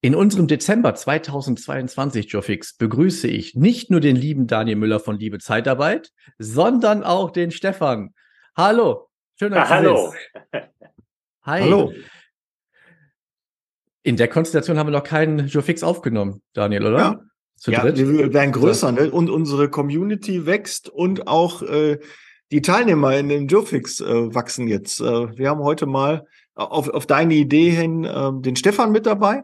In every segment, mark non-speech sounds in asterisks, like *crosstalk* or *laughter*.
In unserem Dezember 2022, Jofix, begrüße ich nicht nur den lieben Daniel Müller von Liebe Zeitarbeit, sondern auch den Stefan. Hallo. Schön, dass ja, hallo. Hi. Hallo. In der Konstellation haben wir noch keinen Jofix aufgenommen, Daniel, oder? Ja. Zu ja, dritt? wir werden größer, ne? Und unsere Community wächst und auch äh, die Teilnehmer in den Jofix äh, wachsen jetzt. Äh, wir haben heute mal auf, auf deine Idee hin äh, den Stefan mit dabei.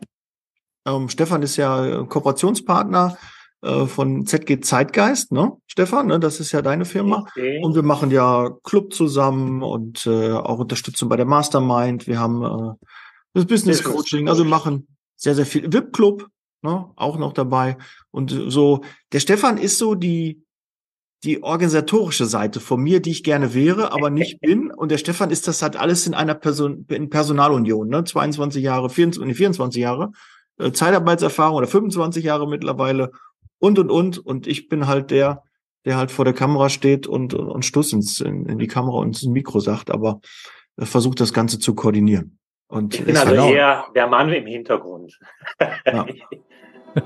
Ähm, Stefan ist ja Kooperationspartner äh, von ZG Zeitgeist, ne? Stefan, ne? das ist ja deine Firma. Okay. Und wir machen ja Club zusammen und äh, auch Unterstützung bei der Mastermind. Wir haben äh, das Business Coaching, also wir machen sehr, sehr viel. VIP Club, ne? auch noch dabei. Und so, der Stefan ist so die, die organisatorische Seite von mir, die ich gerne wäre, aber nicht *laughs* bin. Und der Stefan ist das halt alles in einer Person, in Personalunion, ne? 22 Jahre, 24, 24 Jahre, äh, Zeitarbeitserfahrung oder 25 Jahre mittlerweile und und und. Und ich bin halt der, der halt vor der Kamera steht und, und, und Stuss ins, in, in die Kamera und ins Mikro sagt, aber äh, versucht das Ganze zu koordinieren. Und ich bin also genau. eher der Mann im Hintergrund. Ja. *laughs*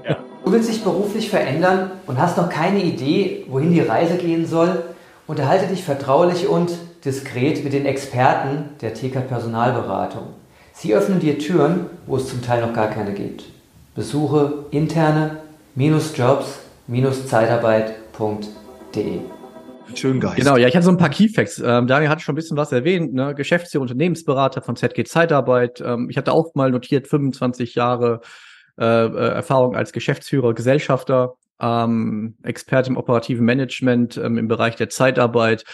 Ja. Du willst dich beruflich verändern und hast noch keine Idee, wohin die Reise gehen soll? Unterhalte dich vertraulich und diskret mit den Experten der TK Personalberatung. Sie öffnen dir Türen, wo es zum Teil noch gar keine gibt. Besuche interne-jobs-zeitarbeit.de. Schön geil. Genau, ja, ich hatte so ein paar Keyfacts. Ähm, Daniel hat schon ein bisschen was erwähnt, ne? Geschäftsführer, Unternehmensberater von ZG Zeitarbeit. Ähm, ich hatte auch mal notiert 25 Jahre äh, äh, Erfahrung als Geschäftsführer, Gesellschafter, ähm, Experte im operativen Management ähm, im Bereich der Zeitarbeit.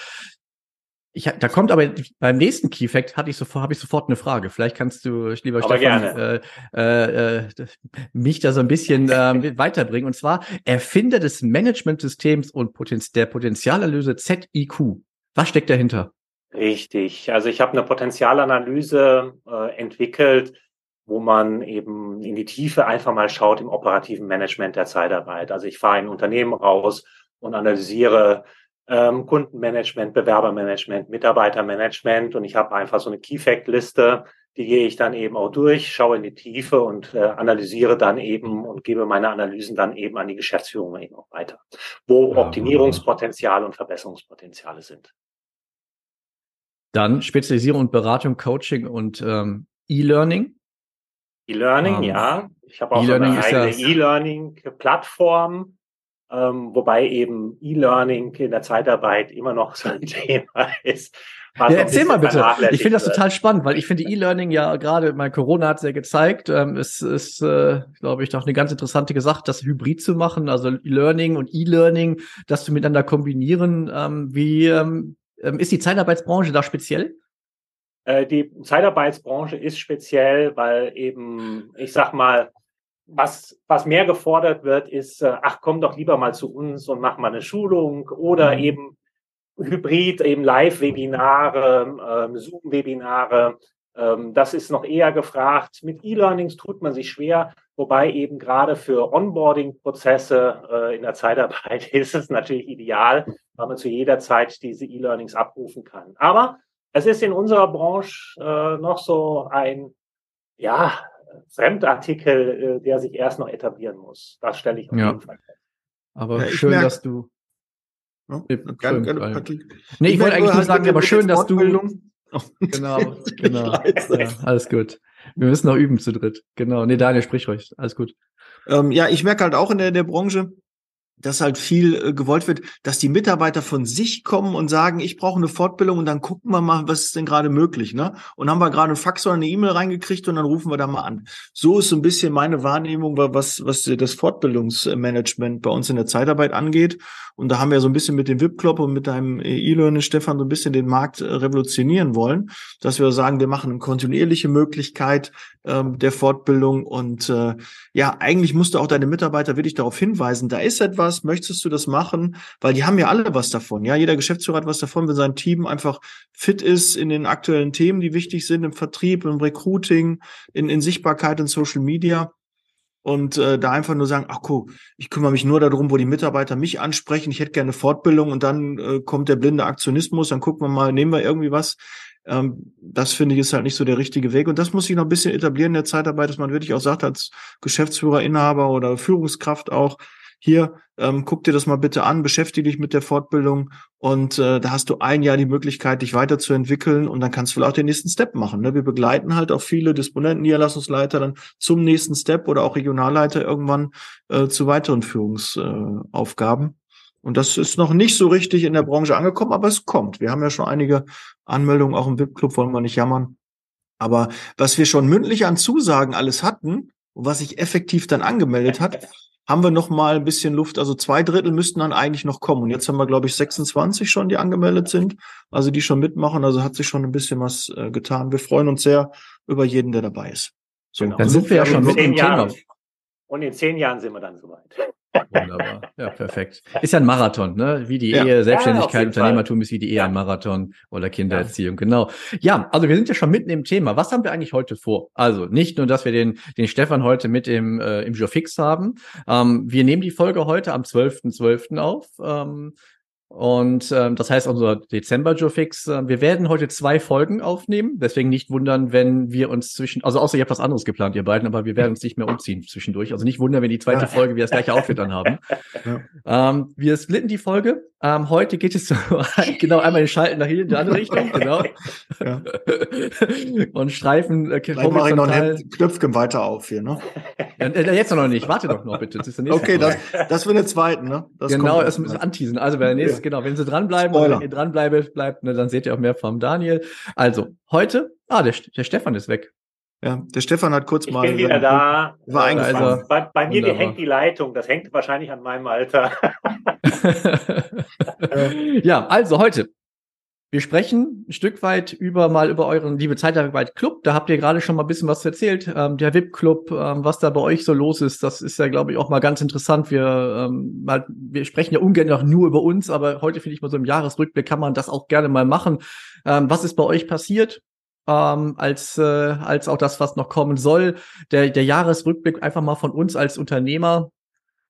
Ich, da kommt aber beim nächsten Key Fact hatte ich sofort habe ich sofort eine Frage. Vielleicht kannst du, lieber aber Stefan, äh, äh, äh, mich da so ein bisschen äh, *laughs* weiterbringen. Und zwar Erfinder des Managementsystems und Potenz der Potenzialanalyse ZIQ. Was steckt dahinter? Richtig. Also ich habe eine Potenzialanalyse äh, entwickelt, wo man eben in die Tiefe einfach mal schaut im operativen Management der Zeitarbeit. Also ich fahre in ein Unternehmen raus und analysiere ähm, Kundenmanagement, Bewerbermanagement, Mitarbeitermanagement und ich habe einfach so eine Key-Fact-Liste, die gehe ich dann eben auch durch, schaue in die Tiefe und äh, analysiere dann eben und gebe meine Analysen dann eben an die Geschäftsführung eben auch weiter, wo Optimierungspotenzial und Verbesserungspotenziale sind. Dann Spezialisierung und Beratung, Coaching und ähm, E-Learning. E-Learning, um, ähm, ja. Ich habe auch e so eine eigene E-Learning-Plattform, ähm, wobei eben E-Learning in der Zeitarbeit immer noch so ein *laughs* Thema ist. Ja, erzähl mal bitte. Ich finde das total spannend, weil ich finde E-Learning ja gerade, mein Corona hat es ja gezeigt, ähm, es ist, äh, glaube ich, doch eine ganz interessante Sache, das Hybrid zu machen, also E-Learning und E-Learning, das zu miteinander kombinieren. Ähm, wie ähm, ähm ist die Zeitarbeitsbranche da speziell? Äh, die Zeitarbeitsbranche ist speziell, weil eben, ich sag mal, was, was mehr gefordert wird, ist, äh, ach, komm doch lieber mal zu uns und mach mal eine Schulung oder mhm. eben Hybrid, eben Live-Webinare, ähm, Zoom-Webinare. Ähm, das ist noch eher gefragt. Mit E-Learnings tut man sich schwer, wobei eben gerade für Onboarding-Prozesse äh, in der Zeitarbeit *laughs* ist es natürlich ideal, weil man zu jeder Zeit diese E-Learnings abrufen kann. Aber es ist in unserer Branche äh, noch so ein, ja, Fremdartikel, äh, der sich erst noch etablieren muss. Das stelle ich auf ja. jeden Fall fest. Aber ja, schön, merke, dass du. Ja, gerne, gerne, nee, ich wollte eigentlich nur sagen, aber schön, dass du. Oh. *laughs* Genau, genau. ja, alles gut. Wir müssen noch üben zu dritt. Genau. Nee, Daniel, sprich ruhig. Alles gut. Ähm, ja, ich merke halt auch in der, der Branche, dass halt viel äh, gewollt wird, dass die Mitarbeiter von sich kommen und sagen, ich brauche eine Fortbildung und dann gucken wir mal, was ist denn gerade möglich, ne? Und haben wir gerade einen Fax oder eine E-Mail reingekriegt und dann rufen wir da mal an. So ist so ein bisschen meine Wahrnehmung, was, was das Fortbildungsmanagement bei uns in der Zeitarbeit angeht. Und da haben wir so ein bisschen mit dem VIP-Club und mit deinem E-Learning, Stefan, so ein bisschen den Markt äh, revolutionieren wollen, dass wir sagen, wir machen eine kontinuierliche Möglichkeit ähm, der Fortbildung und äh, ja, eigentlich musst du auch deine Mitarbeiter wirklich darauf hinweisen, da ist etwas, möchtest du das machen? Weil die haben ja alle was davon. Ja, jeder Geschäftsführer hat was davon, wenn sein Team einfach fit ist in den aktuellen Themen, die wichtig sind, im Vertrieb, im Recruiting, in, in Sichtbarkeit in Social Media und äh, da einfach nur sagen, ach guck, ich kümmere mich nur darum, wo die Mitarbeiter mich ansprechen, ich hätte gerne Fortbildung und dann äh, kommt der blinde Aktionismus, dann gucken wir mal, nehmen wir irgendwie was. Ähm, das finde ich ist halt nicht so der richtige Weg. Und das muss sich noch ein bisschen etablieren in der Zeitarbeit, dass man wirklich auch sagt, als Geschäftsführer, Inhaber oder Führungskraft auch, hier, ähm, guck dir das mal bitte an, beschäftige dich mit der Fortbildung und äh, da hast du ein Jahr die Möglichkeit, dich weiterzuentwickeln und dann kannst du vielleicht auch den nächsten Step machen. Ne? Wir begleiten halt auch viele Disponenten, Niederlassungsleiter dann zum nächsten Step oder auch Regionalleiter irgendwann äh, zu weiteren Führungsaufgaben. Äh, und das ist noch nicht so richtig in der Branche angekommen, aber es kommt. Wir haben ja schon einige Anmeldungen, auch im VIP-Club wollen wir nicht jammern. Aber was wir schon mündlich an Zusagen alles hatten und was sich effektiv dann angemeldet hat, haben wir noch mal ein bisschen Luft. Also zwei Drittel müssten dann eigentlich noch kommen. Und jetzt haben wir, glaube ich, 26 schon, die angemeldet sind. Also die schon mitmachen. Also hat sich schon ein bisschen was äh, getan. Wir freuen uns sehr über jeden, der dabei ist. So, genau. dann sind wir ja schon mit dem Thema. Und in zehn Jahren sind wir dann soweit. Wunderbar. Ja, perfekt. Ist ja ein Marathon, ne? Wie die ja. Ehe, Selbstständigkeit, ja, Unternehmertum ist wie die Ehe ja. ein Marathon oder Kindererziehung, genau. Ja, also wir sind ja schon mitten im Thema. Was haben wir eigentlich heute vor? Also nicht nur, dass wir den, den Stefan heute mit im, äh, im Jour Fix haben. Ähm, wir nehmen die Folge heute am 12.12. .12. auf. Ähm, und ähm, das heißt unser Dezember Joe Fix. Äh, wir werden heute zwei Folgen aufnehmen, deswegen nicht wundern, wenn wir uns zwischen, also außer ihr habt was anderes geplant, ihr beiden, aber wir werden uns nicht mehr umziehen zwischendurch. Also nicht wundern, wenn die zweite Folge wir das gleiche Outfit dann haben. *laughs* Ja. Ähm, wir splitten die Folge. Ähm, heute geht es so, *laughs* genau einmal den Schalten nach hier in die andere Richtung, genau. Ja. *laughs* Und Streifen äh, Vielleicht mache ich noch ein Knöpfchen weiter auf hier, ne? Ja, äh, jetzt noch nicht. Warte doch noch bitte. Das ist der nächste okay, das, das für den zweiten, ne? Das genau, das müssen wir anteasen. Also bei der nächsten genau, wenn Sie dranbleiben oder wenn ihr dranbleibt, bleibt, ne, dann seht ihr auch mehr vom Daniel. Also, heute, ah, der, der Stefan ist weg. Ja, der Stefan hat kurz ich mal. Ich bin wieder da. War also, bei, bei mir die hängt die Leitung. Das hängt wahrscheinlich an meinem Alter. *laughs* ja, also heute wir sprechen ein Stück weit über mal über euren Liebe Zeitarbeit Club. Da habt ihr gerade schon mal ein bisschen was erzählt. Ähm, der VIP Club, ähm, was da bei euch so los ist, das ist ja, glaube ich, auch mal ganz interessant. Wir, ähm, mal, wir sprechen ja ungern noch nur über uns, aber heute finde ich mal so im Jahresrückblick kann man das auch gerne mal machen. Ähm, was ist bei euch passiert? Ähm, als äh, als auch das, was noch kommen soll. Der der Jahresrückblick einfach mal von uns als Unternehmer.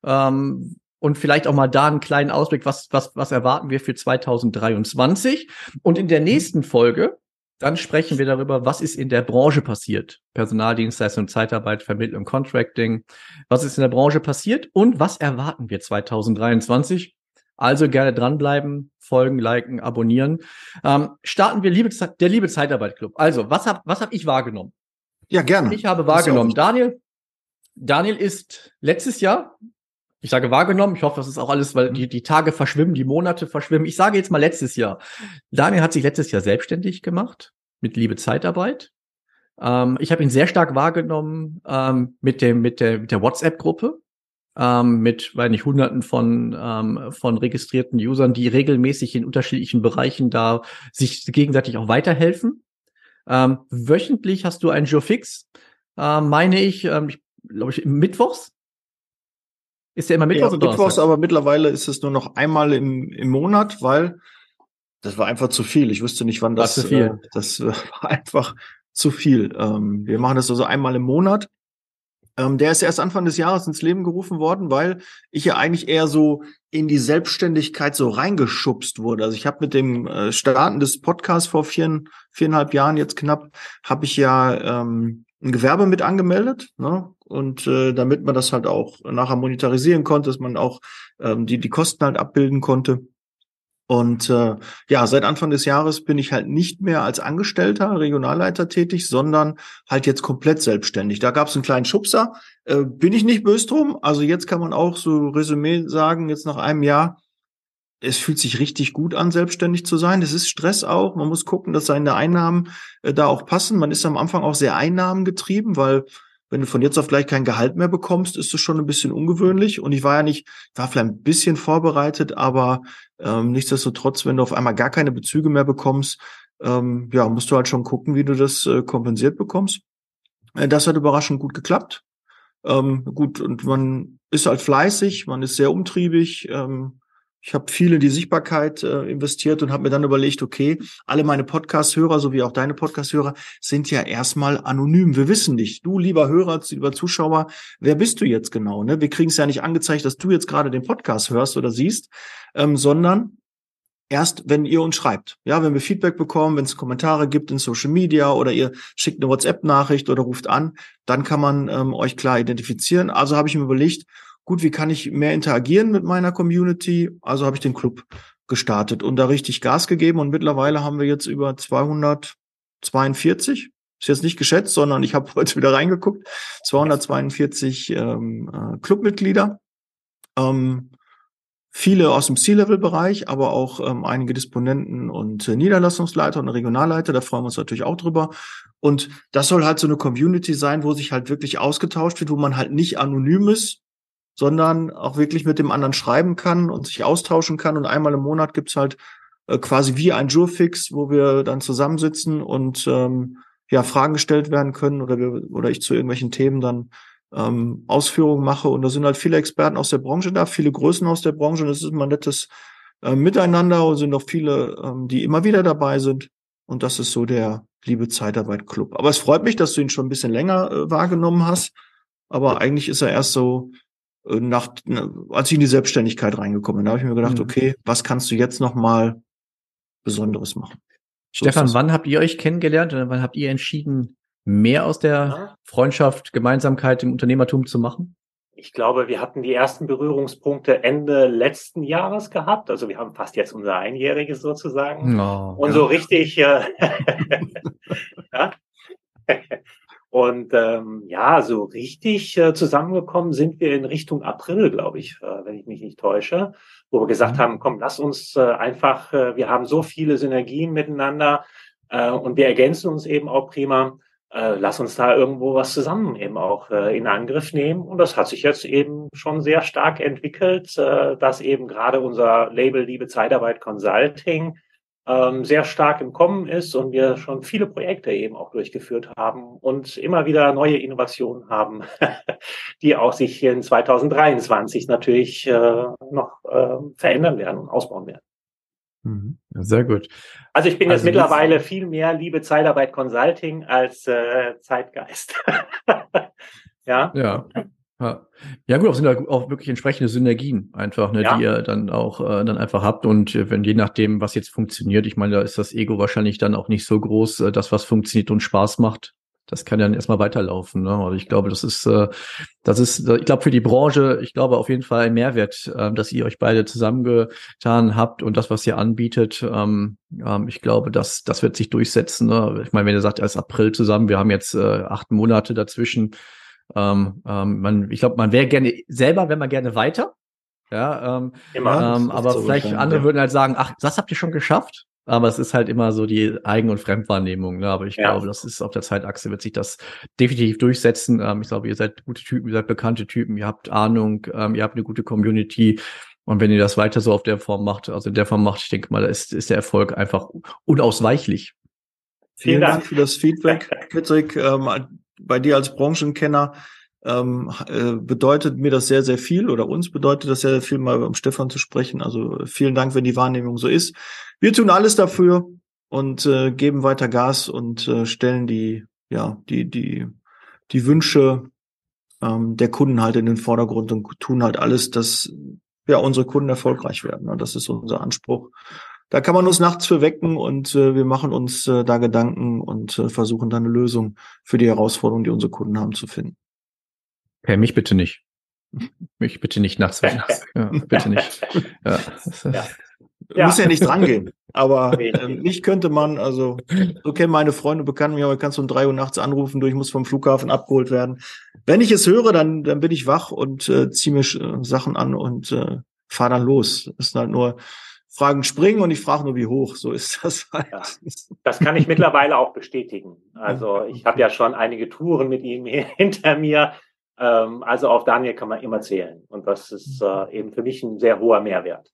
Ähm, und vielleicht auch mal da einen kleinen Ausblick, was, was, was erwarten wir für 2023. Und in der nächsten Folge, dann sprechen wir darüber, was ist in der Branche passiert. Personaldienstleistung, Zeitarbeit, Vermittlung, Contracting. Was ist in der Branche passiert und was erwarten wir 2023? Also gerne dranbleiben, folgen, liken, abonnieren. Ähm, starten wir Liebe, der Liebe Zeitarbeit Club. Also, was habe was hab ich wahrgenommen? Ja, gerne. Ich habe wahrgenommen. Daniel, Daniel ist letztes Jahr ich sage wahrgenommen, ich hoffe, das ist auch alles, weil mhm. die, die Tage verschwimmen, die Monate verschwimmen. Ich sage jetzt mal letztes Jahr. Daniel hat sich letztes Jahr selbstständig gemacht mit Liebe Zeitarbeit. Ähm, ich habe ihn sehr stark wahrgenommen ähm, mit dem mit der mit der WhatsApp-Gruppe ähm, mit, weil nicht Hunderten von ähm, von registrierten Usern, die regelmäßig in unterschiedlichen Bereichen da sich gegenseitig auch weiterhelfen. Ähm, wöchentlich hast du einen Jour fix, äh, meine ich, ähm, ich glaube ich mittwochs ist der immer Mittwochs ja, oder Mittwochs, aber mittlerweile ist es nur noch einmal im, im Monat, weil das war einfach zu viel. Ich wusste nicht, wann das. War zu viel. Äh, das *laughs* war einfach zu viel. Ähm, wir machen das also einmal im Monat. Ähm, der ist erst Anfang des Jahres ins Leben gerufen worden, weil ich ja eigentlich eher so in die Selbstständigkeit so reingeschubst wurde. Also ich habe mit dem äh, Starten des Podcasts vor vier, viereinhalb Jahren jetzt knapp, habe ich ja ähm, ein Gewerbe mit angemeldet, ne? Und äh, damit man das halt auch nachher monetarisieren konnte, dass man auch ähm, die, die Kosten halt abbilden konnte. Und äh, ja, seit Anfang des Jahres bin ich halt nicht mehr als Angestellter, Regionalleiter tätig, sondern halt jetzt komplett selbstständig. Da gab es einen kleinen Schubser. Äh, bin ich nicht böse drum. Also jetzt kann man auch so Resümee sagen, jetzt nach einem Jahr, es fühlt sich richtig gut an, selbstständig zu sein. Es ist Stress auch. Man muss gucken, dass seine Einnahmen äh, da auch passen. Man ist am Anfang auch sehr einnahmengetrieben, weil wenn du von jetzt auf gleich kein Gehalt mehr bekommst, ist das schon ein bisschen ungewöhnlich. Und ich war ja nicht, war vielleicht ein bisschen vorbereitet, aber ähm, nichtsdestotrotz, wenn du auf einmal gar keine Bezüge mehr bekommst, ähm, ja, musst du halt schon gucken, wie du das äh, kompensiert bekommst. Äh, das hat überraschend gut geklappt. Ähm, gut, und man ist halt fleißig, man ist sehr umtriebig, ähm, ich habe viel in die Sichtbarkeit äh, investiert und habe mir dann überlegt, okay, alle meine Podcast-Hörer sowie auch deine Podcast-Hörer sind ja erstmal anonym. Wir wissen nicht, du lieber Hörer, lieber Zuschauer, wer bist du jetzt genau? Ne? Wir kriegen es ja nicht angezeigt, dass du jetzt gerade den Podcast hörst oder siehst, ähm, sondern erst, wenn ihr uns schreibt. Ja, wenn wir Feedback bekommen, wenn es Kommentare gibt in Social Media oder ihr schickt eine WhatsApp-Nachricht oder ruft an, dann kann man ähm, euch klar identifizieren. Also habe ich mir überlegt, gut, wie kann ich mehr interagieren mit meiner Community? Also habe ich den Club gestartet und da richtig Gas gegeben und mittlerweile haben wir jetzt über 242, ist jetzt nicht geschätzt, sondern ich habe *laughs* heute wieder reingeguckt, 242 ähm, äh, Clubmitglieder. Ähm, viele aus dem C-Level-Bereich, aber auch ähm, einige Disponenten und äh, Niederlassungsleiter und Regionalleiter. Da freuen wir uns natürlich auch drüber. Und das soll halt so eine Community sein, wo sich halt wirklich ausgetauscht wird, wo man halt nicht anonym ist, sondern auch wirklich mit dem anderen schreiben kann und sich austauschen kann. Und einmal im Monat gibt's halt äh, quasi wie ein Jurfix, wo wir dann zusammensitzen und ähm, ja Fragen gestellt werden können oder wir oder ich zu irgendwelchen Themen dann ähm, Ausführungen mache. Und da sind halt viele Experten aus der Branche da, viele Größen aus der Branche. Und es ist immer ein nettes äh, Miteinander und sind auch viele, ähm, die immer wieder dabei sind. Und das ist so der Liebe Zeitarbeit Club. Aber es freut mich, dass du ihn schon ein bisschen länger äh, wahrgenommen hast. Aber eigentlich ist er erst so nach, als ich in die Selbstständigkeit reingekommen bin, da habe ich mir gedacht, mhm. okay, was kannst du jetzt noch mal Besonderes machen? So Stefan, wann habt ihr euch kennengelernt oder wann habt ihr entschieden, mehr aus der. Freundschaft, Gemeinsamkeit im Unternehmertum zu machen? Ich glaube, wir hatten die ersten Berührungspunkte Ende letzten Jahres gehabt. Also wir haben fast jetzt unser Einjähriges sozusagen. Oh, und ja. so richtig, äh, *laughs* *laughs* ja. Und ähm, ja, so richtig äh, zusammengekommen sind wir in Richtung April, glaube ich, äh, wenn ich mich nicht täusche, wo wir gesagt mhm. haben, komm, lass uns äh, einfach, äh, wir haben so viele Synergien miteinander äh, und wir ergänzen uns eben auch prima äh, lass uns da irgendwo was zusammen eben auch äh, in Angriff nehmen. Und das hat sich jetzt eben schon sehr stark entwickelt, äh, dass eben gerade unser Label Liebe Zeitarbeit Consulting ähm, sehr stark im Kommen ist und wir schon viele Projekte eben auch durchgeführt haben und immer wieder neue Innovationen haben, *laughs* die auch sich in 2023 natürlich äh, noch äh, verändern werden und ausbauen werden. Mhm. Sehr gut. Also ich bin also jetzt mittlerweile viel mehr Liebe Zeitarbeit Consulting als äh, Zeitgeist. *laughs* ja. Ja. Ja, gut, auch sind da auch wirklich entsprechende Synergien einfach, ne, ja. die ihr dann auch äh, dann einfach habt. Und äh, wenn je nachdem, was jetzt funktioniert, ich meine, da ist das Ego wahrscheinlich dann auch nicht so groß, äh, das, was funktioniert und Spaß macht, das kann dann erstmal weiterlaufen. Ne? Also ich glaube, das ist, äh, das ist, ich glaube, für die Branche, ich glaube auf jeden Fall ein Mehrwert, äh, dass ihr euch beide zusammengetan habt und das, was ihr anbietet, ähm, ähm, ich glaube, das, das wird sich durchsetzen. Ne? Ich meine, wenn ihr sagt, erst April zusammen, wir haben jetzt äh, acht Monate dazwischen. Ähm, ähm, man, ich glaube, man wäre gerne selber, wenn man gerne weiter. Ja, ähm, Immer. Ähm, aber so vielleicht andere ja. würden halt sagen, ach, das habt ihr schon geschafft. Aber es ist halt immer so die Eigen- und Fremdwahrnehmung. Ne? Aber ich ja. glaube, das ist auf der Zeitachse wird sich das definitiv durchsetzen. Ähm, ich glaube, ihr seid gute Typen, ihr seid bekannte Typen, ihr habt Ahnung, ähm, ihr habt eine gute Community. Und wenn ihr das weiter so auf der Form macht, also in der Form macht, ich denke mal, da ist, ist der Erfolg einfach unausweichlich. Vielen, Vielen Dank. Dank für das Feedback, *laughs* Patrick. Ähm, bei dir als Branchenkenner ähm, äh, bedeutet mir das sehr, sehr viel oder uns bedeutet das sehr, sehr viel, mal um Stefan zu sprechen. Also vielen Dank, wenn die Wahrnehmung so ist. Wir tun alles dafür und äh, geben weiter Gas und äh, stellen die, ja, die, die, die Wünsche ähm, der Kunden halt in den Vordergrund und tun halt alles, dass ja unsere Kunden erfolgreich werden. Und das ist unser Anspruch. Da kann man uns nachts für wecken und äh, wir machen uns äh, da Gedanken und äh, versuchen dann eine Lösung für die Herausforderungen, die unsere Kunden haben, zu finden. Okay, mich bitte nicht. Mich bitte nicht nachts wecken. *laughs* Ja, bitte nicht. Ja. ja. Ja. Muss ja nicht drangehen. Aber *laughs* äh, mich könnte man, also so kennen meine Freunde, Bekannte mich, aber kannst du um drei Uhr nachts anrufen, du, ich muss vom Flughafen abgeholt werden. Wenn ich es höre, dann, dann bin ich wach und äh, ziehe mir äh, Sachen an und äh, fahre dann los. Das ist halt nur Fragen springen und ich frage nur, wie hoch. So ist das halt. Ja, das kann ich mittlerweile auch bestätigen. *laughs* Also ich habe ja schon einige Touren mit ihm *laughs* hinter mir. Ähm, also auf Daniel kann man immer zählen. Und das ist äh, eben für mich ein sehr hoher Mehrwert.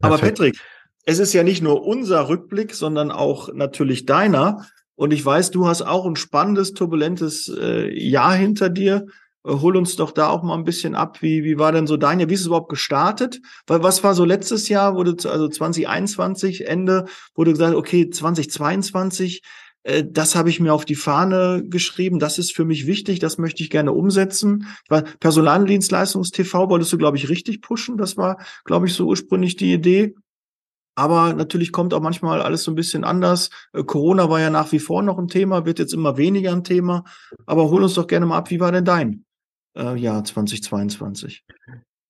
Aber Patrick, es ist ja nicht nur unser Rückblick, sondern auch natürlich deiner. Und ich weiß, du hast auch ein spannendes, turbulentes äh, Jahr hinter dir. Äh, hol uns doch da auch mal ein bisschen ab. Wie, wie war denn so dein Jahr? Wie ist es überhaupt gestartet? Weil was war so letztes Jahr, wurde also 2021 Ende, wurde gesagt, okay, 2022 äh, das habe ich mir auf die Fahne geschrieben. Das ist für mich wichtig. Das möchte ich gerne umsetzen. Weil Personaldienstleistungs-TV wolltest du, glaube ich, richtig pushen. Das war, glaube ich, so ursprünglich die Idee. Aber natürlich kommt auch manchmal alles so ein bisschen anders. Äh, Corona war ja nach wie vor noch ein Thema, wird jetzt immer weniger ein Thema. Aber hol uns doch gerne mal ab, wie war denn dein äh, Jahr 2022?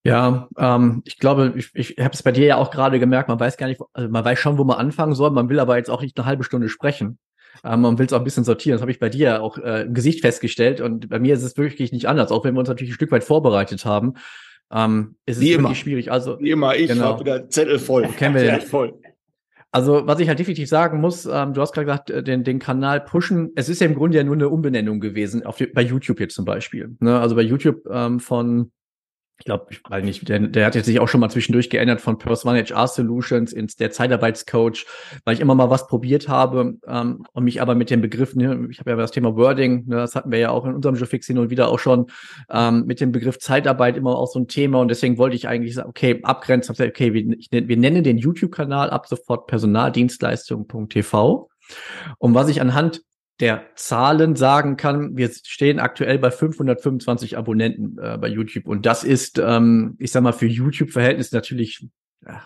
Ja, ähm, ich glaube, ich, ich habe es bei dir ja auch gerade gemerkt, man weiß gar nicht, also man weiß schon, wo man anfangen soll, man will aber jetzt auch nicht eine halbe Stunde sprechen. Ähm, man will es auch ein bisschen sortieren. Das habe ich bei dir auch äh, im Gesicht festgestellt. Und bei mir ist es wirklich nicht anders, auch wenn wir uns natürlich ein Stück weit vorbereitet haben. Ähm, ist Wie es immer. wirklich schwierig. Also, Wie immer, ich genau. habe wieder Zettel voll. Kennen wir Zettel voll. Also, was ich halt definitiv sagen muss, ähm, du hast gerade gesagt, äh, den, den Kanal pushen. Es ist ja im Grunde ja nur eine Umbenennung gewesen, auf die, bei YouTube jetzt zum Beispiel. Ne? Also bei YouTube ähm, von ich glaube, ich weiß nicht, der, der hat jetzt sich auch schon mal zwischendurch geändert von One HR Solutions ins der Zeitarbeitscoach, weil ich immer mal was probiert habe ähm, und mich aber mit den Begriffen, ne, ich habe ja das Thema Wording, ne, das hatten wir ja auch in unserem Fix hin und wieder auch schon, ähm, mit dem Begriff Zeitarbeit immer auch so ein Thema und deswegen wollte ich eigentlich sagen, okay, abgrenzen, okay, wir, ich, wir nennen den YouTube-Kanal ab sofort personaldienstleistung.tv und was ich anhand der Zahlen sagen kann, wir stehen aktuell bei 525 Abonnenten äh, bei YouTube und das ist, ähm, ich sag mal, für YouTube-Verhältnis natürlich ja,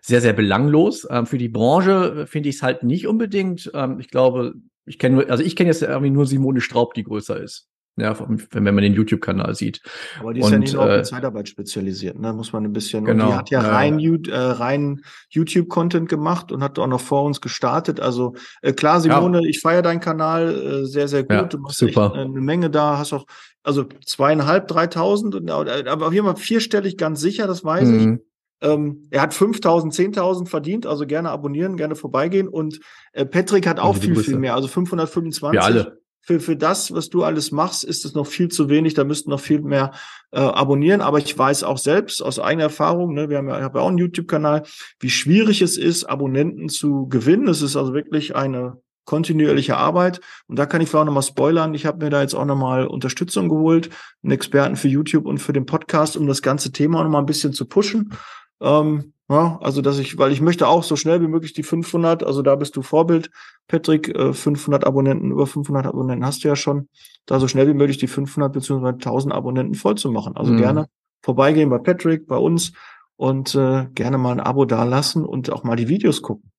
sehr, sehr belanglos. Ähm, für die Branche finde ich es halt nicht unbedingt. Ähm, ich glaube, ich kenne, also ich kenne jetzt irgendwie nur Simone Straub, die größer ist. Ja, wenn man den YouTube-Kanal sieht. Aber die ist und, ja nicht nur auf äh, Zeitarbeit spezialisiert, ne? Muss man ein bisschen. Genau, und die hat ja rein, äh, rein YouTube-Content gemacht und hat auch noch vor uns gestartet. Also äh, klar, Simone, ja. ich feiere deinen Kanal äh, sehr, sehr gut. Ja, du machst super. eine Menge da, hast auch also zweieinhalb, dreitausend, aber auf jeden Fall vierstellig ganz sicher, das weiß mhm. ich. Ähm, er hat 5000, 10.000 verdient, also gerne abonnieren, gerne vorbeigehen. Und äh, Patrick hat auch viel, viel mehr, also 525. Wir alle für, für das, was du alles machst, ist es noch viel zu wenig. Da müssten noch viel mehr äh, abonnieren. Aber ich weiß auch selbst aus eigener Erfahrung, ne, wir haben ja, ich habe ja auch einen YouTube-Kanal, wie schwierig es ist, Abonnenten zu gewinnen. Es ist also wirklich eine kontinuierliche Arbeit. Und da kann ich vielleicht auch nochmal spoilern. Ich habe mir da jetzt auch nochmal Unterstützung geholt, einen Experten für YouTube und für den Podcast, um das ganze Thema nochmal ein bisschen zu pushen. Ähm, ja, also dass ich, weil ich möchte auch so schnell wie möglich die 500, also da bist du Vorbild, Patrick, 500 äh, Abonnenten, über 500 Abonnenten hast du ja schon, da so schnell wie möglich die 500 beziehungsweise 1000 Abonnenten voll zu machen. Also mhm. gerne vorbeigehen bei Patrick, bei uns und äh, gerne mal ein Abo dalassen und auch mal die Videos gucken.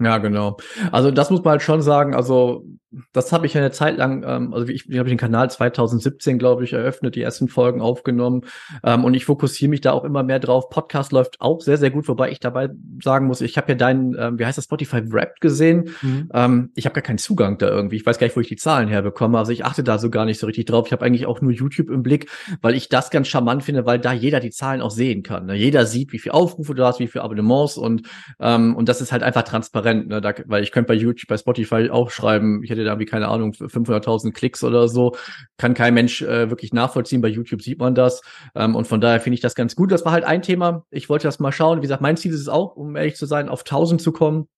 Ja, genau. Also das muss man halt schon sagen. Also das habe ich eine Zeit lang, ähm, also ich, ich habe den Kanal 2017, glaube ich, eröffnet, die ersten Folgen aufgenommen ähm, und ich fokussiere mich da auch immer mehr drauf. Podcast läuft auch sehr, sehr gut, wobei ich dabei sagen muss, ich habe ja deinen, ähm, wie heißt das, Spotify Wrapped gesehen. Mhm. Ähm, ich habe gar keinen Zugang da irgendwie. Ich weiß gar nicht, wo ich die Zahlen herbekomme. Also ich achte da so gar nicht so richtig drauf. Ich habe eigentlich auch nur YouTube im Blick, weil ich das ganz charmant finde, weil da jeder die Zahlen auch sehen kann. Ne? Jeder sieht, wie viel Aufrufe du hast, wie viel Abonnements und ähm, und das ist halt einfach transparent, ne? da, weil ich könnte bei YouTube, bei Spotify auch schreiben, ich hätte da wie keine Ahnung 500.000 Klicks oder so, kann kein Mensch äh, wirklich nachvollziehen. Bei YouTube sieht man das ähm, und von daher finde ich das ganz gut. Das war halt ein Thema. Ich wollte das mal schauen. Wie gesagt, mein Ziel ist es auch, um ehrlich zu sein, auf 1000 zu kommen.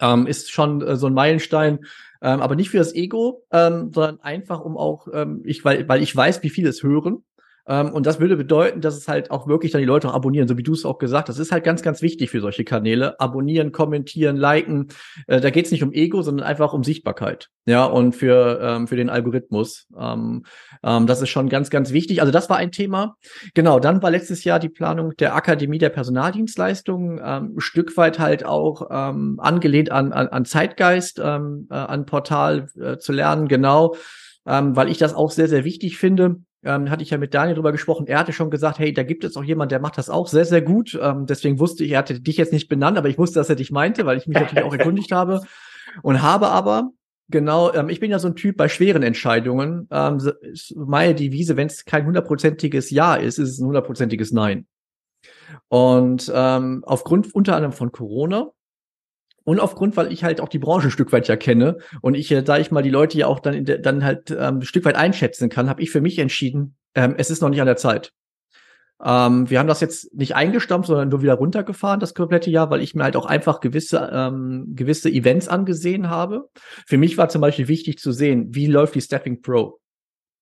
Ähm, ist schon äh, so ein Meilenstein, ähm, aber nicht für das Ego, ähm, sondern einfach um auch ähm, ich weil weil ich weiß, wie viele es hören und das würde bedeuten, dass es halt auch wirklich dann die Leute auch abonnieren, so wie du es auch gesagt hast. Das ist halt ganz, ganz wichtig für solche Kanäle. Abonnieren, kommentieren, liken. Äh, da geht es nicht um Ego, sondern einfach um Sichtbarkeit. Ja, und für, ähm, für den Algorithmus. Ähm, ähm, das ist schon ganz, ganz wichtig. Also das war ein Thema. Genau, dann war letztes Jahr die Planung der Akademie der Personaldienstleistungen, ähm, ein Stück weit halt auch ähm, angelehnt an, an, an Zeitgeist, ähm, äh, an Portal äh, zu lernen, genau. Ähm, weil ich das auch sehr, sehr wichtig finde ähm, hatte ich ja mit Daniel drüber gesprochen. Er hatte schon gesagt, hey, da gibt es auch jemand, der macht das auch sehr, sehr gut. Ähm, deswegen wusste ich, er hatte dich jetzt nicht benannt, aber ich wusste, dass er dich meinte, weil ich mich natürlich auch erkundigt habe. Und habe aber Genau, ähm, ich bin ja so ein Typ bei schweren Entscheidungen. Ähm, meine Devise, wenn es kein hundertprozentiges Ja ist, ist es ein hundertprozentiges Nein. Und ähm, aufgrund unter anderem von Corona und aufgrund, weil ich halt auch die Branche ein Stück weit ja kenne und ich, da ich mal die Leute ja auch dann, in der, dann halt ähm, ein Stück weit einschätzen kann, habe ich für mich entschieden, ähm, es ist noch nicht an der Zeit. Ähm, wir haben das jetzt nicht eingestampft, sondern nur wieder runtergefahren, das komplette Jahr, weil ich mir halt auch einfach gewisse, ähm, gewisse Events angesehen habe. Für mich war zum Beispiel wichtig zu sehen, wie läuft die Stepping Pro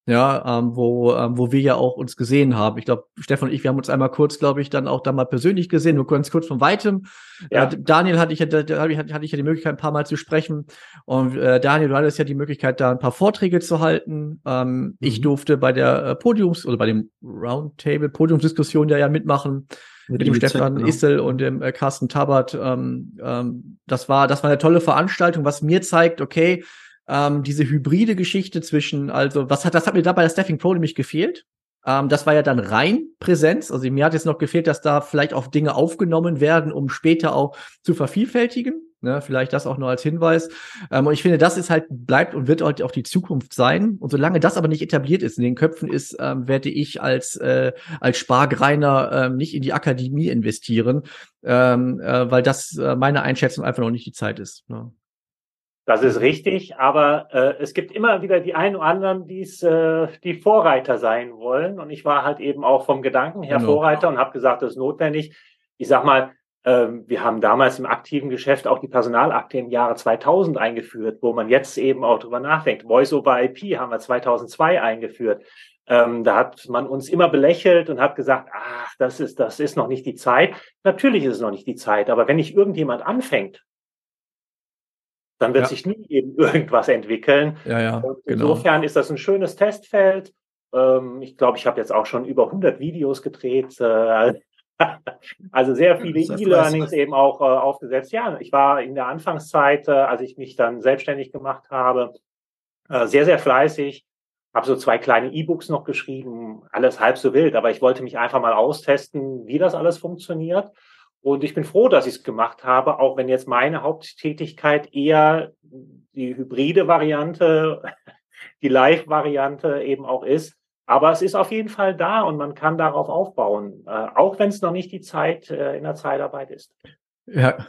ja, ähm, wo, ähm, wo wir ja auch uns gesehen haben. Ich glaube, Stefan und ich, wir haben uns einmal kurz, glaube ich, dann auch da mal persönlich gesehen, nur ganz kurz von weitem. Ja. Äh, Daniel hatte ich, ja, da, hatte, hatte ich ja die Möglichkeit, ein paar Mal zu sprechen. Und äh, Daniel, du hattest ja die Möglichkeit, da ein paar Vorträge zu halten. Ähm, mhm. Ich durfte bei der äh, Podiums- oder bei dem Roundtable Podiumsdiskussion ja, ja mitmachen. mit, mit dem Stefan genau. Issel und dem äh, Carsten Tabert. Ähm, ähm, das war, das war eine tolle Veranstaltung, was mir zeigt, okay, ähm, diese hybride Geschichte zwischen, also was hat, das hat mir da bei der Staffing Pro nämlich gefehlt. Ähm, das war ja dann rein Präsenz. Also mir hat jetzt noch gefehlt, dass da vielleicht auch Dinge aufgenommen werden, um später auch zu vervielfältigen. Ne, vielleicht das auch nur als Hinweis. Ähm, und ich finde, das ist halt, bleibt und wird halt auch die Zukunft sein. Und solange das aber nicht etabliert ist in den Köpfen ist, ähm, werde ich als, äh, als Spargreiner ähm, nicht in die Akademie investieren, ähm, äh, weil das äh, meine Einschätzung einfach noch nicht die Zeit ist. Ne? Das ist richtig, aber äh, es gibt immer wieder die einen oder anderen, die's, äh, die Vorreiter sein wollen. Und ich war halt eben auch vom Gedanken her genau. Vorreiter und habe gesagt, das ist notwendig. Ich sag mal, ähm, wir haben damals im aktiven Geschäft auch die Personalakte im Jahre 2000 eingeführt, wo man jetzt eben auch drüber nachdenkt. Voice over IP haben wir 2002 eingeführt. Ähm, da hat man uns immer belächelt und hat gesagt, ach, das ist, das ist noch nicht die Zeit. Natürlich ist es noch nicht die Zeit, aber wenn nicht irgendjemand anfängt, dann wird ja. sich nie eben *laughs* irgendwas entwickeln. Ja, ja, genau. insofern genau. ist das ein schönes Testfeld. Ähm, ich glaube, ich habe jetzt auch schon über 100 Videos gedreht. Äh, *laughs* also sehr viele E-Learnings eben auch äh, aufgesetzt. Ja, ich war in der Anfangszeit, äh, als ich mich dann selbstständig gemacht habe, sehr, sehr fleißig. Habe so zwei kleine E-Books noch geschrieben, alles halb so wild, aber ich wollte mich einfach mal austesten, wie das alles funktioniert. Und ich bin froh, dass ich es gemacht habe, auch wenn jetzt meine Haupttätigkeit eher die hybride Variante, *laughs* die Live-Variante eben auch ist. Aber es ist auf jeden Fall da und man kann darauf aufbauen, äh, auch wenn es noch nicht die Zeit äh, in der Zeitarbeit ist. Ja,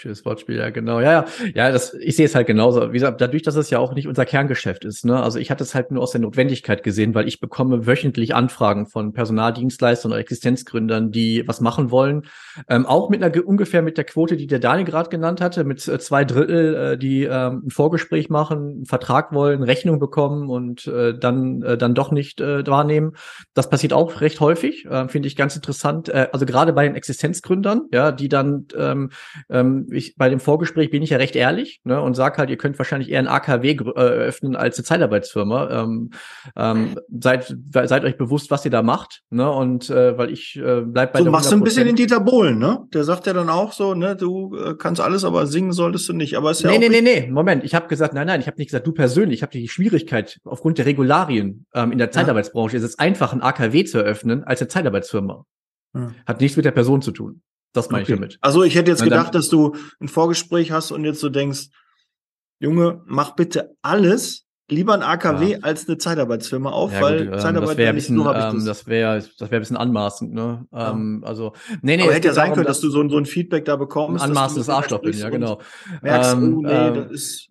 Schönes Wortspiel, ja, genau. Ja, ja, ja, das, ich sehe es halt genauso. Wie gesagt, dadurch, dass es ja auch nicht unser Kerngeschäft ist, ne? Also ich hatte es halt nur aus der Notwendigkeit gesehen, weil ich bekomme wöchentlich Anfragen von Personaldienstleistern oder Existenzgründern, die was machen wollen. Ähm, auch mit einer ungefähr mit der Quote, die der Daniel gerade genannt hatte, mit äh, zwei Drittel, äh, die ähm, ein Vorgespräch machen, einen Vertrag wollen, Rechnung bekommen und äh, dann, äh, dann doch nicht äh, wahrnehmen. Das passiert auch recht häufig, äh, finde ich ganz interessant. Äh, also gerade bei den Existenzgründern, ja, die dann ähm, ähm, ich, bei dem Vorgespräch bin ich ja recht ehrlich ne, und sag halt, ihr könnt wahrscheinlich eher ein AKW äh, öffnen als eine Zeitarbeitsfirma. Ähm, ähm, seid, seid euch bewusst, was ihr da macht. Ne, und äh, weil ich äh, bleib bei so, der machst du ein bisschen den Dieter Bohlen, ne? Der sagt ja dann auch so, ne, du äh, kannst alles, aber singen solltest du nicht. Aber ist ja nee, nee, nee, nee, Moment. Ich habe gesagt, nein, nein, ich habe nicht gesagt, du persönlich. Ich habe die Schwierigkeit aufgrund der Regularien ähm, in der Zeitarbeitsbranche. Ja. ist es einfach, ein AKW zu eröffnen als eine Zeitarbeitsfirma. Ja. Hat nichts mit der Person zu tun. Das meine okay. ich damit. Also ich hätte jetzt gedacht, dann, dass du ein Vorgespräch hast und jetzt so denkst, Junge, mach bitte alles, lieber ein AKW ja. als eine Zeitarbeitsfirma auf, ja, weil gut, ähm, Zeitarbeit das wäre ein bisschen, so ähm, das wäre das wäre ein bisschen anmaßend, ne? Ja. Ähm, also nee, nee, Aber hätte ja sein können, dass, dass, du so, so ein Feedback da bekommst, ein anmaßendes Arschloch bin, ja genau. Merkst, ähm, oh, nee, ähm, das ist